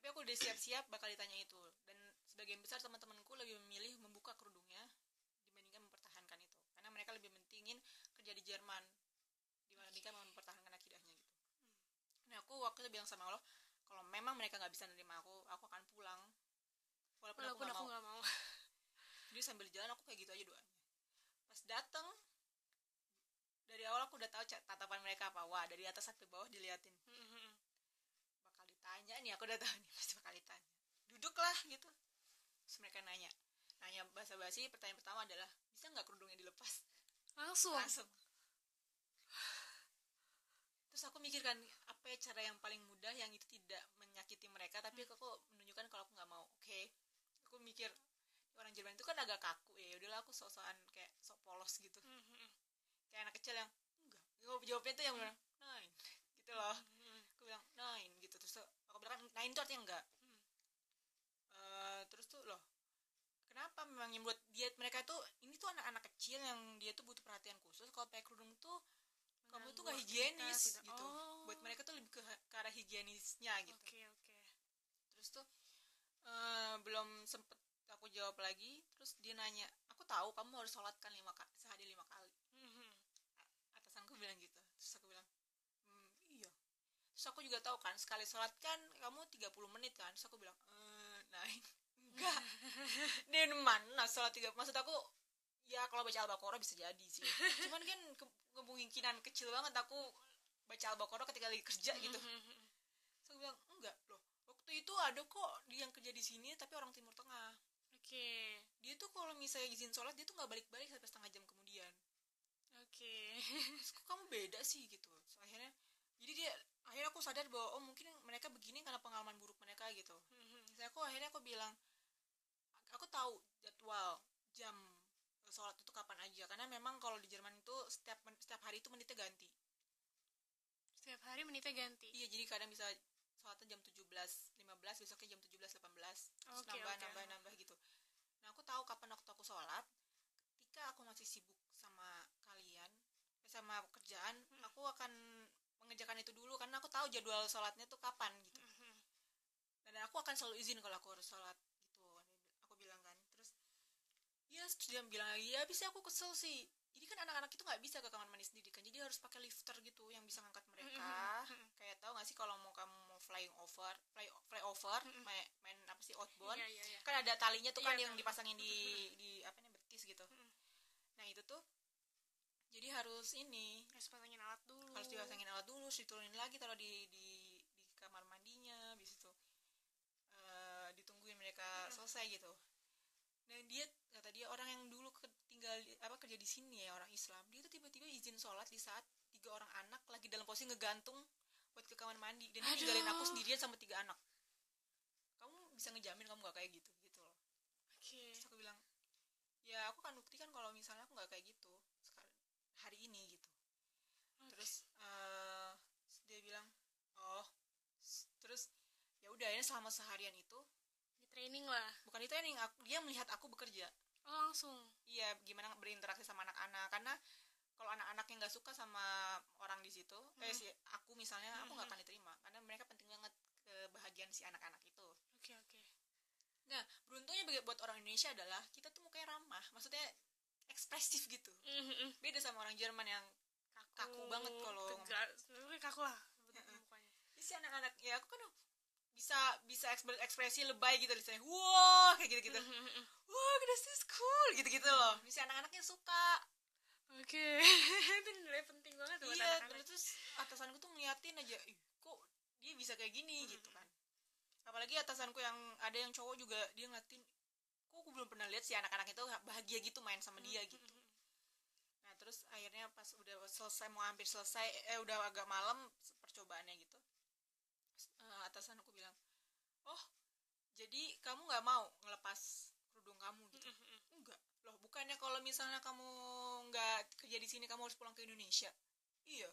tapi aku udah siap-siap bakal ditanya itu. Dan sebagian besar teman-temanku lebih memilih membuka kerudungnya dibandingkan mempertahankan itu. Karena mereka lebih Jerman di mana mereka mau mempertahankan akidahnya gitu. Nah aku waktu itu bilang sama Allah kalau memang mereka nggak bisa nerima aku aku akan pulang. Walaupun, walaupun aku aku nggak mau. nggak mau <laughs> jadi sambil jalan aku kayak gitu aja doanya. Pas dateng dari awal aku udah tahu tatapan mereka apa. Wah dari atas sampai bawah diliatin. Bakal ditanya nih aku udah tahu nih <laughs> pasti bakal ditanya. Duduklah gitu. Terus mereka nanya. Nanya basa basi pertanyaan pertama adalah bisa nggak kerudungnya dilepas? Langsung? Langsung. Terus aku mikirkan apa ya cara yang paling mudah yang itu tidak menyakiti mereka tapi aku menunjukkan kalau aku nggak mau. Oke. Aku mikir orang Jerman itu kan agak kaku ya udahlah aku sok-sokan kayak sok polos gitu. Kayak anak kecil yang enggak. Jawabnya tuh yang bilang nine gitu loh. Aku bilang nine gitu. Terus tuh aku bilang kan nine itu artinya enggak. Eh, terus tuh loh kenapa memang yang buat dia mereka tuh ini tuh anak-anak kecil yang dia tuh butuh perhatian khusus. Kalau pakai kerudung tuh kamu tuh gak higienis aktivitas, tidak. gitu. Oh. buat mereka tuh lebih ke, ke arah higienisnya gitu. Oke oke. Terus tuh eh, belum sempet aku jawab lagi terus dia nanya aku tahu kamu harus sholat kan lima kali sehari lima kali. Atasanku bilang gitu. Terus aku bilang hmm, iya. Terus aku juga tahu kan sekali sholat kan kamu 30 menit kan. Terus aku bilang eh nah <laughs> enggak. <laughs> Dan mana sholat tiga maksud aku ya kalau baca al-baqarah bisa jadi sih. <laughs> Cuman kan ke, kemungkinan kecil banget aku baca al-baqarah ketika lagi kerja gitu. Terus aku bilang enggak loh. Waktu itu ada kok dia yang kerja di sini tapi orang timur tengah oke. Dia tuh kalau misalnya izin sholat dia tuh nggak balik-balik sampai setengah jam kemudian. Oke. Terus kok kamu beda sih gitu? Terus akhirnya jadi dia akhirnya aku sadar bahwa oh mungkin mereka begini karena pengalaman buruk mereka gitu. Terus aku akhirnya aku bilang aku tahu jadwal jam sholat itu kapan aja. Karena memang kalau di Jerman itu setiap setiap hari itu menitnya ganti. Setiap hari menitnya ganti? Iya jadi kadang bisa sholatnya jam 17 15 besoknya jam 17 18 terus Oke, nambah nambah nambah gitu aku tahu kapan waktu aku sholat ketika aku masih sibuk sama kalian eh, sama kerjaan Hmm. aku akan mengerjakan itu dulu karena aku tahu jadwal sholatnya tuh kapan gitu. Dan aku akan selalu izin kalau aku harus sholat gitu. Aku bilang kan terus ya terus dia bilang lagi ya bisa aku kesel sih jadi kan anak-anak itu nggak bisa ke kamar mandi sendiri kan. Jadi harus pakai lifter gitu yang bisa ngangkat mereka. kayak tahu nggak sih kalau mau kamu mau flying over fly fly over main, main apa sih outbound? Iya, iya, iya. kan ada talinya tuh kan Iya, yang tahu. dipasangin di di apa nih betis gitu. Nah itu tuh jadi harus ini. Harus pasangin alat dulu. Harus dipasangin alat dulu terus diturunin lagi taruh di di di kamar mandinya habis itu eh, ditungguin mereka selesai gitu. Dan dia kata dia orang yang dulu ke- tinggal di- apa kerja di sini ya orang Islam. Dia tuh tiba-tiba izin sholat di saat tiga orang anak lagi dalam posisi ngegantung buat ke kamar mandi. Dan dia Aduh. ninggalin aku sendirian sama tiga anak. Kamu bisa ngejamin kamu gak kayak gitu gitu loh. Oke. Terus aku bilang ya aku kan buktikan kalau misalnya aku nggak kayak gitu sekarang hari ini gitu. Terus eh, dia bilang oh. Terus ya udah ya selama seharian itu di training lah. bukan itu yang aku, dia melihat aku bekerja. Oh langsung iya gimana berinteraksi sama anak-anak. Karena kalau anak-anak yang nggak suka sama orang di situ kayak si aku misalnya aku nggak akan diterima. Karena mereka penting banget kebahagiaan si anak-anak itu. Oke oke. Nah beruntungnya bagi- buat orang Indonesia adalah kita tuh mukanya ramah maksudnya ekspresif gitu. Beda sama orang Jerman yang kaku banget kalau kaku lah mukanya. Si anak-anak ya aku kan bisa bisa ekspre- ekspresi lebay gitu misalnya wah kayak gitu gitu wah this is cool gitu gitu loh si anak-anaknya suka. Oke <laughs> itu nilai penting banget buat iya anak-anak. terus atasanku tuh ngeliatin aja Ih, kok dia bisa kayak gini? Gitu kan. Apalagi atasanku yang ada yang cowok juga dia ngeliatin kok aku belum pernah lihat si anak-anak itu bahagia gitu main sama dia gitu. nah terus akhirnya pas udah selesai mau hampir selesai eh udah agak malam percobaannya gitu eh, atasan aku bilang oh jadi kamu nggak mau ngelepas kerudung kamu gitu? Enggak. Loh bukannya kalau misalnya kamu nggak kerja di sini kamu harus pulang ke Indonesia? Iya.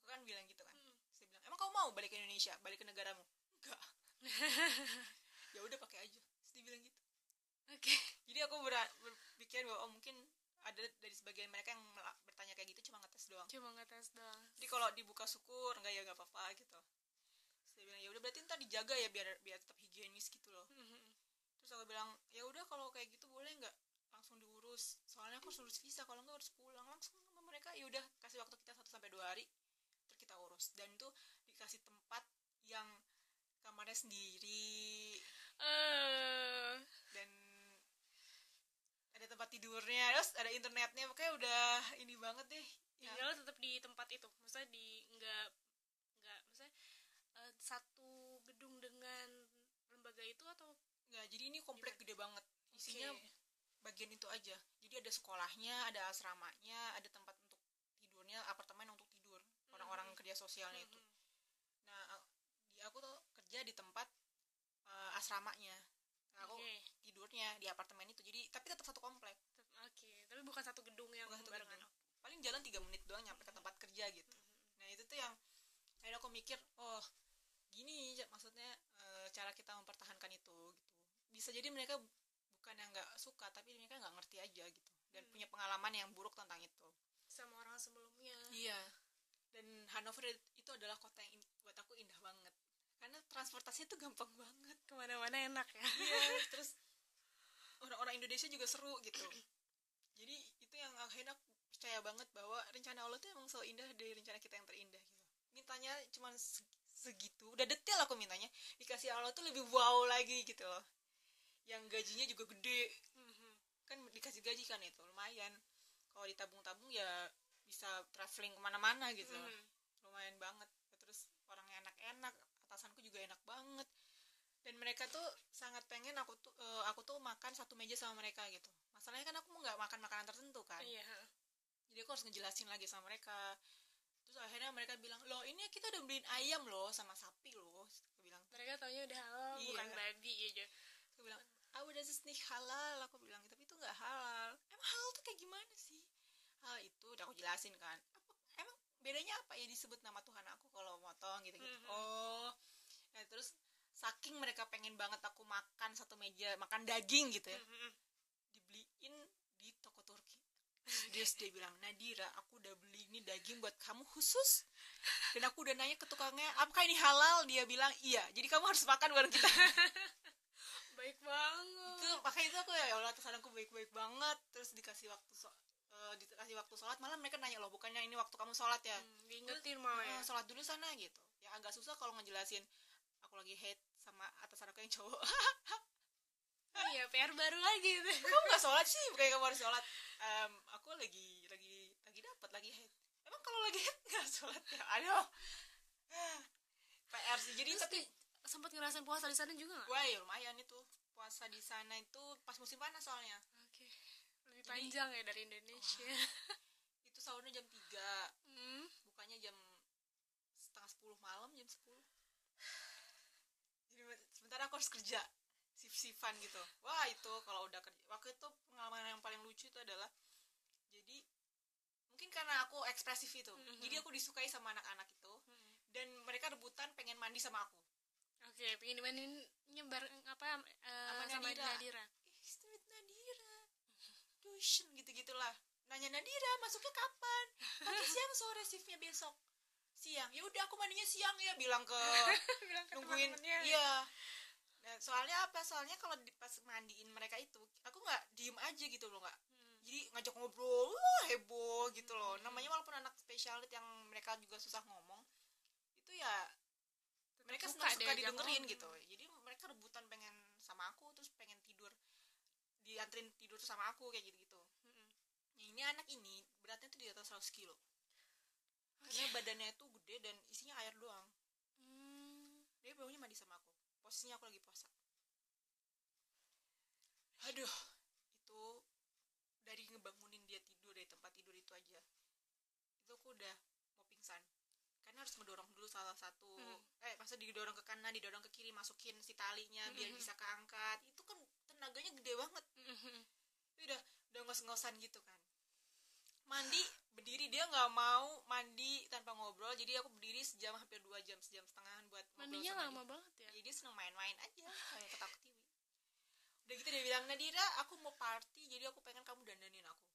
Aku kan bilang gitu kan. Saya bilang emang kamu mau balik ke Indonesia? Balik ke negaramu? Enggak. <laughs> Ya udah pakai aja. Terus dia bilang gitu. Oke. Jadi aku ber- berpikir bahwa oh, mungkin ada dari sebagian mereka yang bertanya kayak gitu cuma ngetes doang. Cuma ngetes doang. Jadi kalau dibuka syukur enggak ya nggak apa-apa gitu ya udah berarti ntar dijaga ya biar biar tetap higienis gitu loh. Terus aku bilang ya udah kalau kayak gitu boleh nggak langsung diurus? Soalnya aku harus urus visa kalau nggak harus pulang. Langsung mama mereka ya udah kasih waktu kita satu sampai dua hari terus kita urus. Dan itu dikasih tempat yang kamarnya sendiri. Eh. Dan ada tempat tidurnya terus ada internetnya pokoknya udah ini banget deh. Ya, tinggal tetap di tempat itu. Maksudnya di nggak satu gedung dengan lembaga itu atau? Nggak jadi ini komplek gede banget. Isinya Oke. bagian itu aja. Jadi ada sekolahnya ada asramanya ada tempat untuk tidurnya apartemen untuk tidur orang-orang kerja sosialnya itu. Nah a- di aku tuh kerja di tempat eh, asramanya. Nah, aku Oke. tidurnya di apartemen itu. Jadi tapi tetap satu komplek. Oke. Tapi bukan satu gedung yang Bukan satu gedung. paling jalan tiga menit doang nyampe ke tempat kerja gitu. Nah itu tuh yang akhirnya aku mikir oh gini maksudnya eh, cara kita mempertahankan itu gitu. Bisa jadi mereka bukan yang nggak suka tapi mereka nggak ngerti aja gitu. Dan punya pengalaman yang buruk tentang itu. Sama orang sebelumnya. Iya. Dan Hanover itu adalah kota yang buat aku indah banget. Karena transportasinya tuh gampang banget. Ke mana-mana enak ya. Iya <laughs> terus orang-orang Indonesia juga seru gitu. Jadi itu yang akhirnya aku percaya banget bahwa rencana Allah tuh emang selalu indah dari rencana kita yang terindah gitu. Mintanya cuma segitu. Udah detail aku mintanya. Dikasih Allah tuh lebih wow lagi gitu loh. Yang gajinya juga gede. Mhm. kan dikasih gaji kan itu lumayan. Kalau ditabung-tabung ya bisa traveling ke mana-mana gitu. Loh Mhm. lumayan banget. Terus orangnya enak-enak atasanku juga enak banget. Dan mereka tuh sangat pengen aku tuh eh, aku tuh makan satu meja sama mereka gitu. Masalahnya kan aku nggak makan makanan tertentu kan. Iya. Jadi aku harus ngejelasin lagi sama mereka terus akhirnya mereka bilang loh ini kita udah beliin ayam loh sama sapi loh. Aku bilang mereka taunya udah halal Iya. bukan babi aja. Aku bilang ah udah nih halal. Aku bilang tapi itu nggak halal. Emang halal tuh kayak gimana sih? Hal itu udah aku jelasin kan. Apa, emang bedanya apa ya disebut nama Tuhan aku kalau motong gitu gitu Mhm. oh. Nah terus saking mereka pengen banget aku makan satu meja makan daging gitu ya. Toko Turki terus dia bilang Nadira aku udah beli ini daging buat kamu khusus. Dan aku udah nanya ke tukangnya apakah ini halal? Dia bilang iya jadi kamu harus makan bareng kita. <laughs> Baik banget. Itu makanya itu aku ya ya Allah atasan aku baik-baik banget. Terus dikasih waktu so, eh, dikasih waktu sholat malah mereka nanya loh bukannya ini waktu kamu sholat ya? Hmm, diingetin mau ya? Sholat dulu sana gitu. Ya agak susah kalau ngejelasin aku lagi hate sama atasan aku yang cowok. <laughs> Iya PR baru lagi kamu nggak sholat sih bukannya kamu harus sholat. Em, aku lagi lagi lagi dapat lagi hate emang kalau lagi hate nggak sholat ya? Aduh. PR sih. Jadi Terus tapi sempat ngerasain puasa di sana juga nggak? Wah ya lumayan itu. Puasa di sana itu pas musim panas soalnya. Oke. Lebih panjang ya dari Indonesia. <laughs> Itu sahurnya jam 3 hmm. bukanya jam setengah sepuluh malam jam sepuluh. Jadi sementara aku harus kerja sif-sifan gitu. Wah itu kalau udah kerja waktu itu pengalaman yang paling lucu itu adalah jadi mungkin karena aku ekspresif itu. Mhm. jadi aku disukai sama anak-anak itu. Dan mereka rebutan pengen mandi sama aku. Oke pengen dimainin nyebar apa eh, Sama sama Nadira. Nadira. Ih street Nadira. Tuition gitu gitulah. Nanya Nadira masuknya kapan? Pagi siang sore shiftnya besok. Siang. Ya udah aku mandinya siang. Ya bilang ke <laughs> bilang ke nungguin. iya. Nah, soalnya apa? Soalnya kalau pas mandiin mereka itu aku nggak diem aja gitu loh nggak. Jadi ngajak ngobrol wah heboh gitu loh. Namanya walaupun anak spesialit yang mereka juga susah ngomong itu ya mereka suka suka didengerin ngomong. gitu. Jadi mereka rebutan pengen sama aku terus pengen tidur diantrin tidur tuh sama aku kayak gitu gitu. Nah, ini anak ini beratnya tuh di atas 100 kilo. Karena badannya itu gede dan isinya air doang. Hmm. dia baunya mandi sama aku. Posisinya aku lagi puasa. Aduh dari ngebangunin dia tidur dari tempat tidur itu aja. Itu aku udah mau pingsan. Karena harus ngedorong dulu salah satu Hmm. eh masa didorong ke kanan didorong ke kiri masukin si talinya biar Mhm. bisa keangkat. Itu kan tenaganya gede banget. Itu udah udah ngos-ngosan gitu kan. Mandi berdiri dia nggak mau mandi tanpa ngobrol. Jadi aku berdiri sejam hampir dua jam sejam setengah buat mandinya lama dia. banget ya? Jadi seneng main-main aja kayak ketawa TV udah gitu dia bilang Nadira aku mau party jadi aku pengen kamu dandanin aku.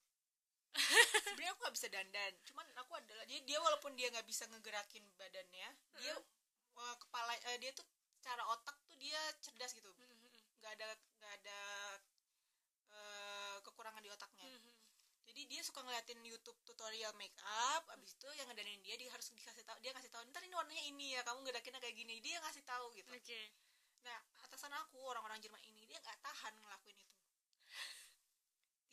<laughs> Sebenarnya aku nggak bisa dandan cuman aku adalah dia dia walaupun dia nggak bisa ngegerakin badannya dia uh, kepala eh, dia tuh cara otak tuh dia cerdas gitu. Mhm. nggak ada nggak ada eh, kekurangan di otaknya. Mhm. jadi dia suka ngeliatin YouTube tutorial make up abis itu yang ngedanin dia dia harus dikasih tahu dia kasih tahu ntar ini warnanya ini ya kamu ngedakinnya kayak gini. Dia ngasih tahu gitu. Oke nah atasan aku orang-orang Jerman ini dia nggak tahan ngelakuin itu.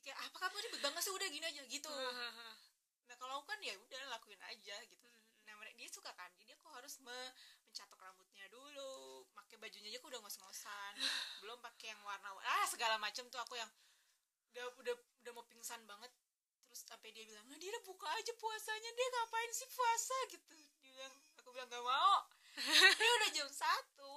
Kayak apa kamu ribet banget sih? Udah gini aja gitu. Nah kalau aku kan ya udah lakuin aja gitu. Nah mereka dia suka kan? Jadi aku harus me- mencatok rambutnya dulu pakai bajunya aja aku udah ngos-ngosan <sighs> belum pakai yang warna ah segala macam tuh aku yang udah udah udah mau pingsan banget. Terus sampai dia bilang nah dia buka aja puasanya dia ngapain sih puasa? Gitu. Dia bilang aku bilang gak mau. <laughs> Dia udah jam satu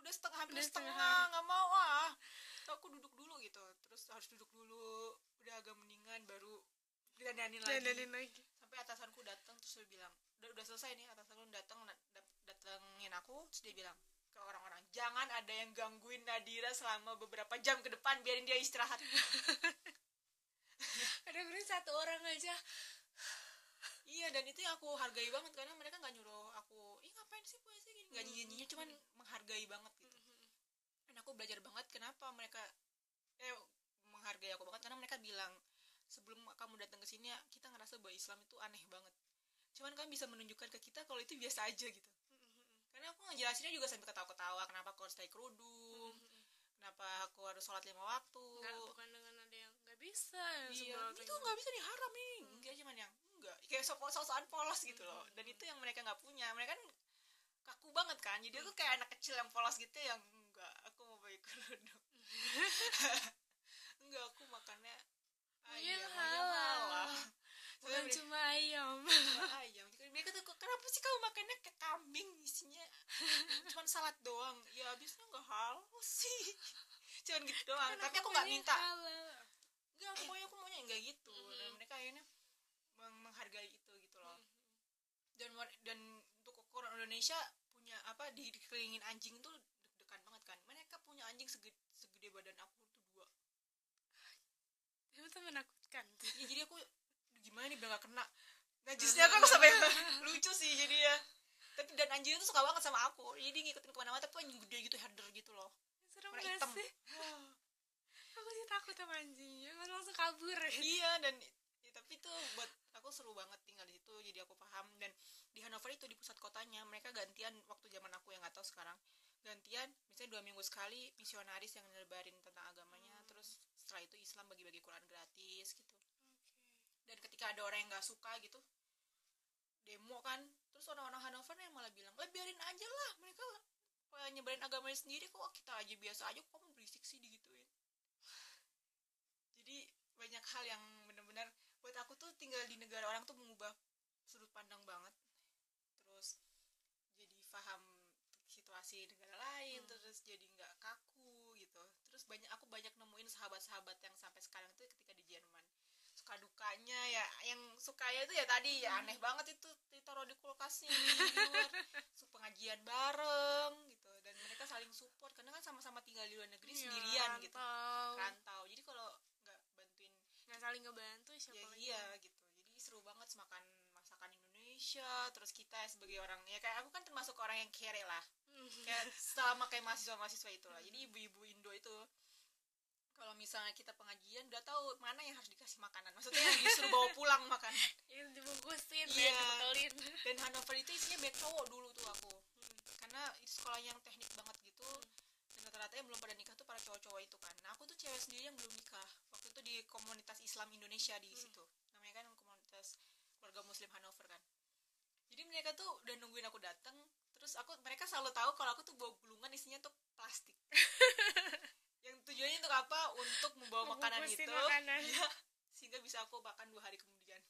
udah setengah hampir Udah setengah nggak mau ah. Terus aku duduk dulu gitu. Terus harus duduk dulu. Udah agak mendingan baru dandanin lagi. Dandanin lagi. Sampai atasanku datang terus dia bilang udah udah selesai nih atasanku datang datengin aku. Terus dia bilang ke orang-orang jangan ada yang gangguin Nadira selama beberapa jam ke depan biarin dia istirahat. <laughs> Ada berarti satu orang aja. Iya dan itu yang aku hargai banget karena mereka nggak nyuruh aku ih ngapain sih puasa gini? Nggak nyanyinya cuman menghargai banget gitu. Dan aku belajar banget kenapa mereka eh menghargai aku banget. Karena mereka bilang sebelum kamu datang ke sini kita ngerasa bahwa Islam itu aneh banget. Cuman kamu bisa menunjukkan ke kita kalau itu biasa aja gitu. Karena aku ngejelasinnya juga sambil ketawa-ketawa kenapa aku harus pakai kerudung? Kenapa aku harus sholat lima waktu? Nggak bukan dengan ada yang nggak bisa iya itu nggak bisa nih? Haram nih enggak cuman yang enggak. Kayak sok sosokan polos gitu loh. Dan itu yang mereka nggak punya. Mereka kan kaku banget kan. Jadi aku kayak anak kecil yang polos gitu yang enggak aku mau pakai kerudung. <laughs> Enggak aku makannya ayam halal. ayam halal bukan cuma ayam. <laughs> Mereka ayam. Mereka tuh kenapa sih kamu makannya kayak kambing isinya? Cuman salad doang. Ya habisnya nggak halal sih. <laughs> Cuman gitu doang. Tapi aku nggak minta. enggak pokoknya aku maunya enggak gitu. Dan mereka akhirnya meng- menghargai itu gitu loh. Dan dan untuk ukuran Indonesia apa di dikelilingin anjing tuh deg-degan banget kan. Mereka punya anjing segede, segede badan aku tuh dua. Itu tuh menakutkan. Ya jadi aku "Aduh, gimana nih biar gak kena. Najisnya kan aku <laughs> sampai lucu sih jadi ya. Tapi dan anjing itu suka banget sama aku. Jadi ngikutin ke mana-mana tapi anjing gede gitu herder gitu loh. Serem warna hitam. sih? <sighs> Aku sih takut sama anjingnya kan langsung kabur. Ya iya dan ya, tapi itu buat aku seru banget tinggal di situ jadi aku paham. Dan di Hanover itu di pusat kotanya mereka gantian waktu zaman aku yang nggak tahu sekarang. Gantian misalnya dua minggu sekali misionaris yang nyebarin tentang agamanya terus setelah itu Islam bagi-bagi Quran gratis gitu. Dan ketika ada orang yang nggak suka gitu demo kan terus orang-orang Hanover yang malah bilang lah biarin aja lah mereka nyebarin agamanya sendiri kok kita aja biasa aja kok kamu berisik sih digituin. <laughs> Jadi banyak hal yang benar-benar buat aku tuh tinggal di negara orang tuh mengubah sudut pandang banget terus jadi paham situasi negara lain terus jadi nggak kaku gitu. Terus banyak aku banyak nemuin sahabat-sahabat yang sampai sekarang tuh ketika di Jerman. Suka dukanya ya yang sukanya itu ya tadi ya aneh banget itu ditaruh di kulkasnya di luar <laughs> pengajian bareng gitu. Dan mereka saling support karena kan sama-sama tinggal di luar negeri sendirian gitu. rantau. rantau. Jadi kalau nggak bantuin nggak saling ngebantu siapa ya lagi? iya gitu. Jadi seru banget makan masakan Indonesia terus kita sebagai orang ya kayak aku kan termasuk orang yang kere lah. Kayak sama kayak mahasiswa mahasiswa itu lah. Jadi ibu-ibu Indo itu kalau misalnya kita pengajian udah tahu mana yang harus dikasih makanan. Maksudnya yang disuruh bawa pulang makan. Ini dibungkusin Iya. ya dibekelin. Dan Hanover itu isinya bed cowok dulu tuh aku. Karena itu sekolah yang teknik banget gitu. Dan rata-rata yang belum pada nikah tuh para cowok-cowok itu kan. Nah aku tuh cewek sendiri yang belum nikah. Waktu itu di komunitas Islam Indonesia di situ. Namanya kan komunitas keluarga Muslim Hanover kan jadi mereka tuh udah nungguin aku datang terus aku mereka selalu tahu kalau aku tuh bawa gulungan isinya tuh plastik. <laughs> Yang tujuannya untuk apa? Untuk membawa makanan itu. makanan. ya, sehingga bisa aku makan dua hari kemudian.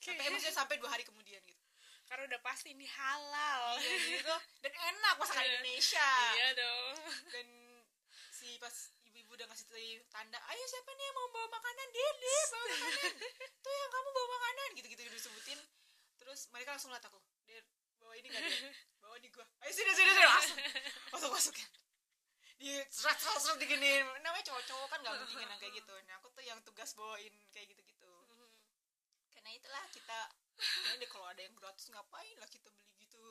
Sampai maksudnya sampai dua hari kemudian gitu. Karena udah pasti ini halal. Tuh dan enak masakan Iya. Indonesia. Iya dong. Dan si pas ibu-ibu udah ngasih tanda ayo siapa nih yang mau bawa makanan? Dede bawa makanan. <laughs> Tuh yang kamu bawa makanan. Gitu-gitu disebutin terus mereka langsung liat aku der bawa ini gak der bawa di gua. Ayo sini sini sini. Langsung. Masuk masuk di serat serat serat diginiin. Namanya cowok-cowok kan gak mungkin yang kayak gitu. Nah aku tuh yang tugas bawain kayak gitu-gitu. Karena itulah kita ya deh kalau ada yang gratis ngapain lah kita beli gitu?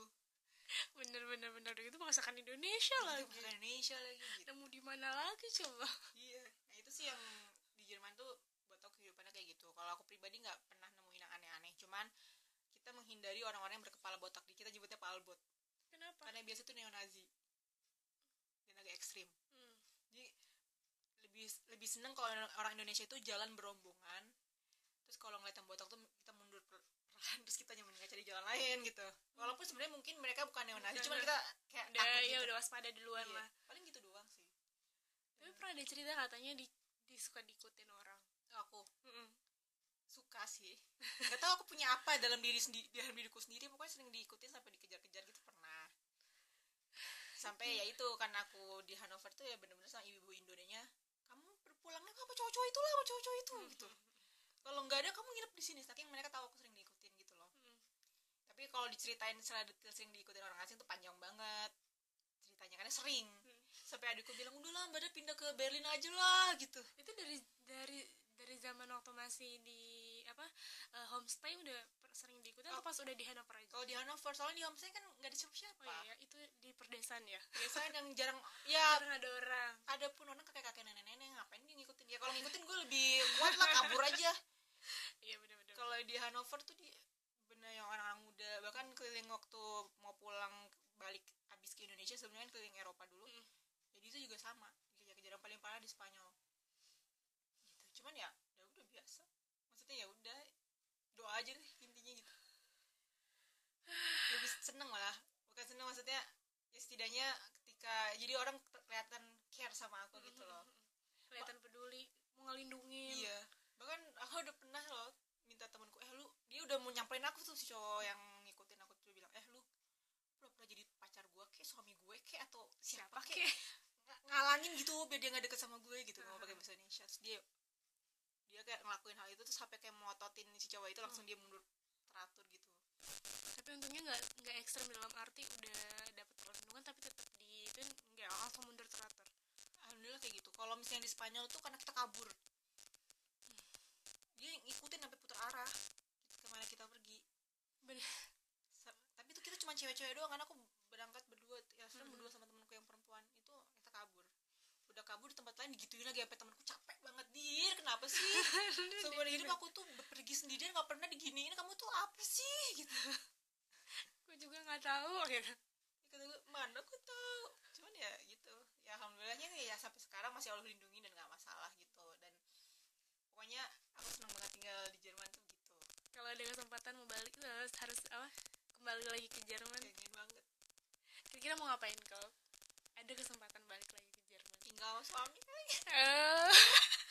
Bener bener bener. Itu masakan Indonesia lagi. makan Indonesia lagi gitu. Nemu di mana lagi coba? Iya. Nah itu sih yang di Jerman tuh buat aku kehidupannya kayak gitu. Kalau aku pribadi nggak pernah nemuin yang aneh-aneh. Cuman kita menghindari orang-orang yang berkepala botak. Di kita nyebutnya palbot kenapa? Karena biasa tuh neonazi. Dan agak ekstrim. Hmm. jadi lebih lebih seneng kalau orang Indonesia itu jalan berombongan. Terus kalau ngeliat yang botak tuh kita mundur per- perlahan <laughs> terus kita nyaman cari jalan lain gitu. Walaupun sebenarnya mungkin mereka bukan neonazi cuman kita kayak udah takut ya gitu. udah waspada duluan Iya, lah. paling gitu doang sih. Tapi pernah ada cerita katanya di, di suka diikutin orang. Aku. Suka sih. <laughs> Nggak tahu aku punya apa dalam diri sendiri dalam diriku sendiri. Pokoknya sering diikutin sampai dikejar-kejar gitu pernah. Sampai ya itu karena aku di Hanover tuh ya bener-bener sama ibu-ibu Indonesia kamu berpulangnya sama cowok-cowok itu lah sama cowok-cowok itu gitu. <laughs> Kalau nggak ada kamu nginep di sini. Saking mereka tahu aku sering diikutin gitu loh. Mm. tapi kalau diceritain secara detail sering diikutin orang asing tuh panjang banget ceritanya karena sering. Hmm. sampai adikku bilang udah lah mbak Ada pindah ke Berlin aja lah gitu. Itu dari dari dari zaman waktu masih di apa eh, homestay udah sering diikutin atau Oh. pas udah di Hanover aja? Kalau di Hanover soalnya di homestay kan nggak ada siapa-siapa oh iya itu di perdesaan ya? Biasanya yang <laughs> jarang ya jarang ada orang. ada pun orang kakek kakek nenek nenek ngapain dia ngikutin ya kalau ngikutin gue lebih kuat lah kabur aja. Iya benar-benar kalau di Hanover tuh di bener yang orang-orang muda bahkan keliling waktu mau pulang balik habis ke Indonesia sebenarnya kan keliling Eropa dulu. Mm. jadi itu juga sama kejar-kejar yang paling parah di Spanyol. Gitu. Cuman ya maksudnya ya udah doa aja deh intinya gitu. Lebih seneng malah bukan seneng maksudnya ya setidaknya ketika jadi orang kelihatan care sama aku gitu loh. Kelihatan peduli mau ngelindungin. Iya. Bahkan aku udah pernah loh minta temanku, eh lu dia udah mau nyamperin aku tuh si cowok yang ngikutin aku tuh bilang, eh lu pura-pura jadi pacar gue ke suami gue ke atau siapa Oke. Ng- ngalangin gitu biar dia nggak deket sama gue gitu ngomong pakai bahasa Indonesia. Terus dia kayak ngelakuin hal itu terus sampai kayak melototin si cowok itu langsung dia mundur teratur gitu. Tapi untungnya nggak nggak ekstrem dalam arti udah dapet perlindungan tapi tetap di itu nggak langsung mundur teratur. Alhamdulillah kayak gitu. Kalau misalnya di Spanyol tuh karena kita kabur. Dia ngikutin sampai putar arah ke mana kita pergi. Bener tapi itu kita cuma cewek-cewek doang karena aku berangkat berdua ya Mhm. berdua sama temanku yang perempuan itu kita kabur. Udah kabur di tempat lain digituin lagi sampai temanku capek dir kenapa sih? <laughs> Seumur hidup aku tuh pergi sendirian nggak pernah diginiin kamu tuh apa sih? Gitu. <laughs> Gue juga nggak tahu gitu. Kata gue mana aku tahu. Cuman ya gitu. Ya alhamdulillahnya ya sampai sekarang masih Allah lindungi dan nggak masalah gitu. Dan pokoknya aku senang banget tinggal di Jerman tuh gitu. Kalau ada kesempatan mau balik tuh harus harus apa? Kembali lagi ke Jerman. Pengen banget. Kira-kira mau ngapain kalau ada kesempatan balik lagi ke Jerman? Tinggal suami kali <laughs>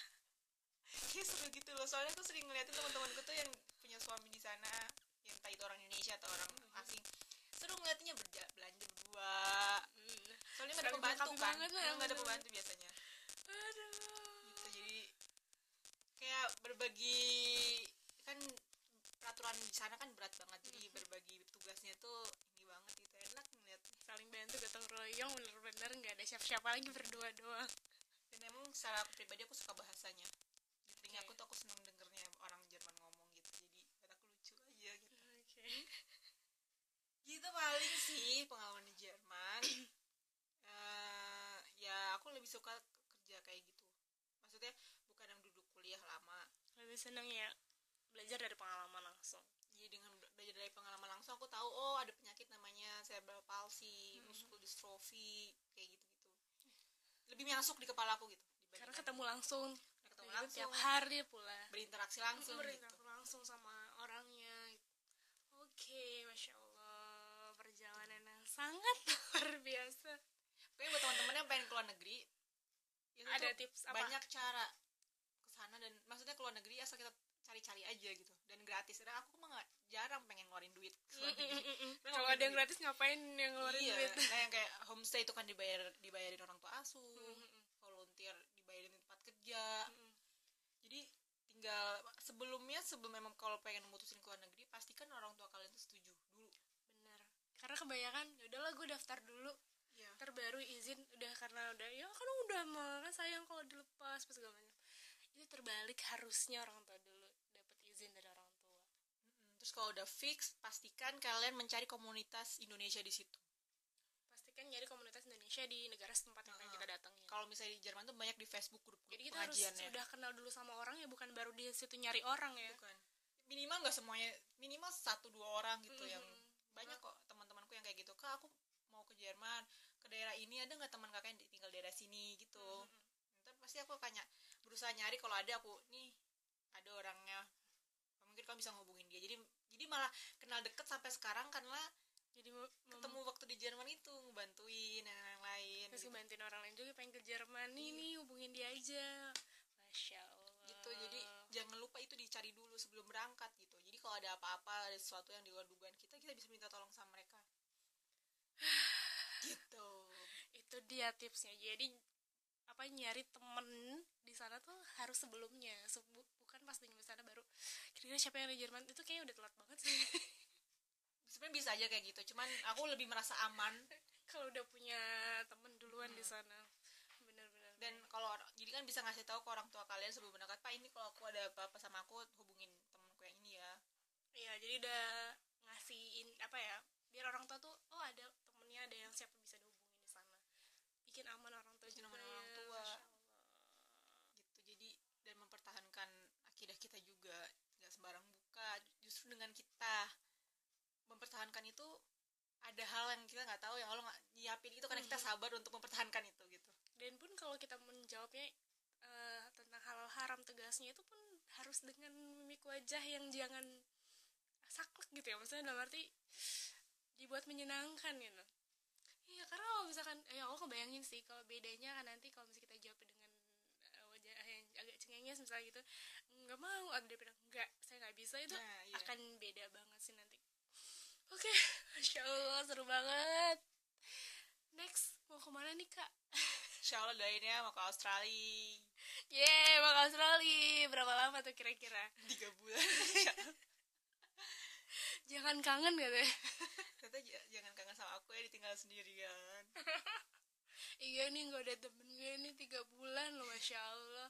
Ya seru gitu loh. Soalnya aku sering ngeliatin teman-temanku tuh yang punya suami di sana yang entah itu orang Indonesia atau orang asing. Seru ngeliatnya berja belanja berdua. Hmm. soalnya nggak ada pembantu kan? nggak ada pembantu biasanya. Aduh. Gitu jadi kayak berbagi kan peraturan di sana kan berat banget. Jadi berbagi tugasnya tuh ini banget gitu. Enak ngeliat saling bantu gotong royong bener-bener nggak ada siapa-siapa lagi berdua doang. Dan emang secara aku pribadi aku suka bahasanya Oke. aku tuh aku seneng dengernya orang Jerman ngomong gitu jadi buat aku lucu aja gitu. Oke. <laughs> Gitu paling sih pengalaman di Jerman. <coughs> Eh, ya aku lebih suka kerja kayak gitu. Maksudnya bukan yang duduk kuliah lama. Lebih seneng ya belajar dari pengalaman langsung. Jadi dengan be- belajar dari pengalaman langsung aku tahu oh ada penyakit namanya cerebral palsy Mhm. muscle dystrophy kayak gitu gitu lebih masuk di kepala aku gitu karena ketemu langsung langsung tiap hari pula. Berinteraksi langsung gitu. berinteraksi langsung sama orangnya. Gitu. oke masya allah perjalanan yang sangat <laughs> luar biasa. Pokoknya buat teman-teman yang pengen keluar negeri itu ada tips apa? banyak cara ke sana dan maksudnya keluar negeri asal kita cari-cari aja gitu. Dan gratis. Dan aku mah nggak jarang pengen ngeluarin duit ke luar <laughs> <laughs> kalau ada yang gratis ngapain yang ngeluarin iya, duit? nah yang kayak homestay itu kan dibayar dibayarin orang tua asuh. Mm-mm. volunteer dibayarin di tempat kerja. Mm-mm. Tinggal sebelumnya sebelum memang kalau pengen memutusin keluar negeri pastikan orang tua kalian tuh setuju dulu. Bener. Karena kebanyakan ya udahlah gue daftar dulu. Iya. ntar baru izin udah karena udah ya kan udah mah kan sayang kalau dilepas pas segala macam. Itu terbalik harusnya orang tua dulu dapat izin dari orang tua. Terus kalau udah fix pastikan kalian mencari komunitas Indonesia di situ. Pastikan nyari komunitas Indonesia di negara setempat yang pengen kalau misalnya di Jerman tuh banyak di Facebook grup grup jadi kita harus pengajiannya sudah kenal dulu sama orang ya bukan baru di situ nyari orang ya. Bukan. Minimal nggak semuanya minimal satu dua orang gitu Mhm. yang banyak kok teman-temanku yang kayak gitu. Kak aku mau ke Jerman ke daerah ini ada nggak teman kakak yang di- tinggal daerah sini? gitu. Mhm. ntar pasti aku akan berusaha nyari kalau ada aku nih ada orangnya. Mungkin kamu bisa ngehubungin dia. Jadi jadi malah kenal deket sampai sekarang karena jadi ketemu waktu di Jerman itu ngebantuin dan lain-lain terus gitu. ngebantuin orang lain juga pengen ke Jerman. Nih nih hubungin dia aja. Masya Allah. Gitu jadi jangan lupa itu dicari dulu sebelum berangkat gitu. Jadi kalau ada apa-apa ada sesuatu yang di luar dugaan kita kita bisa minta tolong sama mereka. <sighs> Gitu. Itu dia tipsnya. Jadi apa nyari temen di sana tuh harus sebelumnya. Bukan pas di sana baru. Kira-kira siapa yang di Jerman? Itu kayaknya udah telat banget sih <laughs> sebenarnya bisa aja kayak gitu cuman aku lebih merasa aman. <laughs> Kalau udah punya temen duluan di sana. Bener-bener dan kalau jadi kan bisa ngasih tahu ke orang tua kalian sebelum berangkat pak ini kalau aku ada apa-apa sama aku hubungin temenku yang ini ya. Iya jadi udah ngasihin apa ya biar orang tua tuh oh ada temennya ada yang siapa bisa dihubungin di sana. Bikin aman orang tua Bikin juga aman ya, orang tua. Gitu jadi dan mempertahankan akidah kita juga. Nggak sembarang buka justru dengan kita mempertahankan itu ada hal yang kita nggak tahu yang Allah nggak nyiapin itu karena kita sabar untuk mempertahankan itu gitu. Dan pun kalau kita menjawabnya eh, tentang halal haram tegasnya itu pun harus dengan mimik wajah yang jangan saklek gitu ya. Maksudnya dalam arti dibuat menyenangkan gitu. Iya karena kalau misalkan ya aku kebayangin sih kalau bedanya kan nanti kalau misalnya kita jawab dengan eh, wajah yang agak cengenges misalnya gitu nggak mau ada daripada enggak saya nggak bisa itu Nah, iya. akan beda banget sih nanti oke <laughs> masya allah seru banget next mau ke mana nih kak <laughs> Insya Allah doainnya mau ke Australia Yeay, mau ke Australia. Berapa lama tuh kira-kira? tiga bulan <laughs> Jangan kangen gak deh? Ternyata j- jangan kangen sama aku ya ditinggal sendirian iya nih gak ada temennya nih tiga bulan loh, Masya Allah.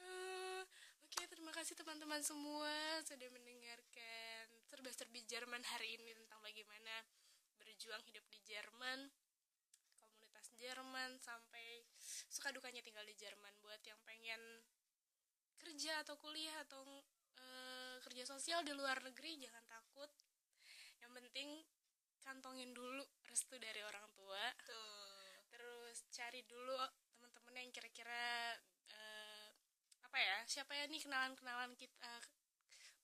Eh, Oke, terima kasih teman-teman semua sudah mendengarkan serba-serbi Jerman hari ini tentang bagaimana berjuang hidup di Jerman, komunitas Jerman sampai suka dukanya tinggal di Jerman. Buat yang pengen kerja atau kuliah atau eh, kerja sosial di luar negeri jangan takut. Yang penting kantongin dulu restu dari orang tua. Tuh terus cari dulu teman-teman yang kira-kira eh, apa ya siapa ya nih kenalan-kenalan kita eh,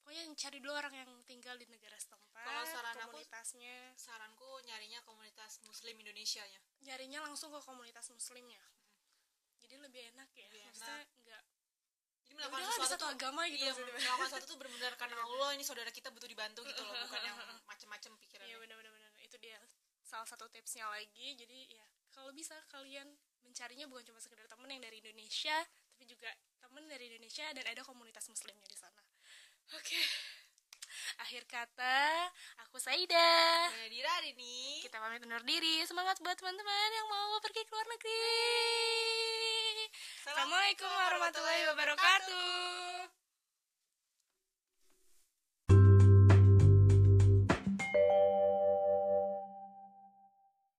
pokoknya yang cari dulu orang yang tinggal di negara setempat Kalau saran aku- komunitasnya. saranku nyarinya komunitas muslim Indonesia nya nyarinya langsung ke komunitas muslimnya jadi lebih enak ya. Lebih maksudnya enggak jadi melakukan Udah, ada sesuatu satu tuh agama gitu iya melakukan sesuatu tuh benar-benar karena <laughs> Allah ini saudara kita butuh dibantu gitu loh bukan yang <laughs> macem-macem pikirannya. Iya benar-benar. Benar. itu dia salah satu tipsnya lagi. Jadi ya kalau bisa kalian mencarinya bukan cuma sekedar temen yang dari Indonesia tapi juga temen dari Indonesia dan ada komunitas muslimnya di oke. Akhir kata aku Saida. Nah, Dira hari ini kita pamit undur diri. Semangat buat teman-teman yang mau pergi ke luar negeri. Assalamualaikum warahmatullahi wabarakatuh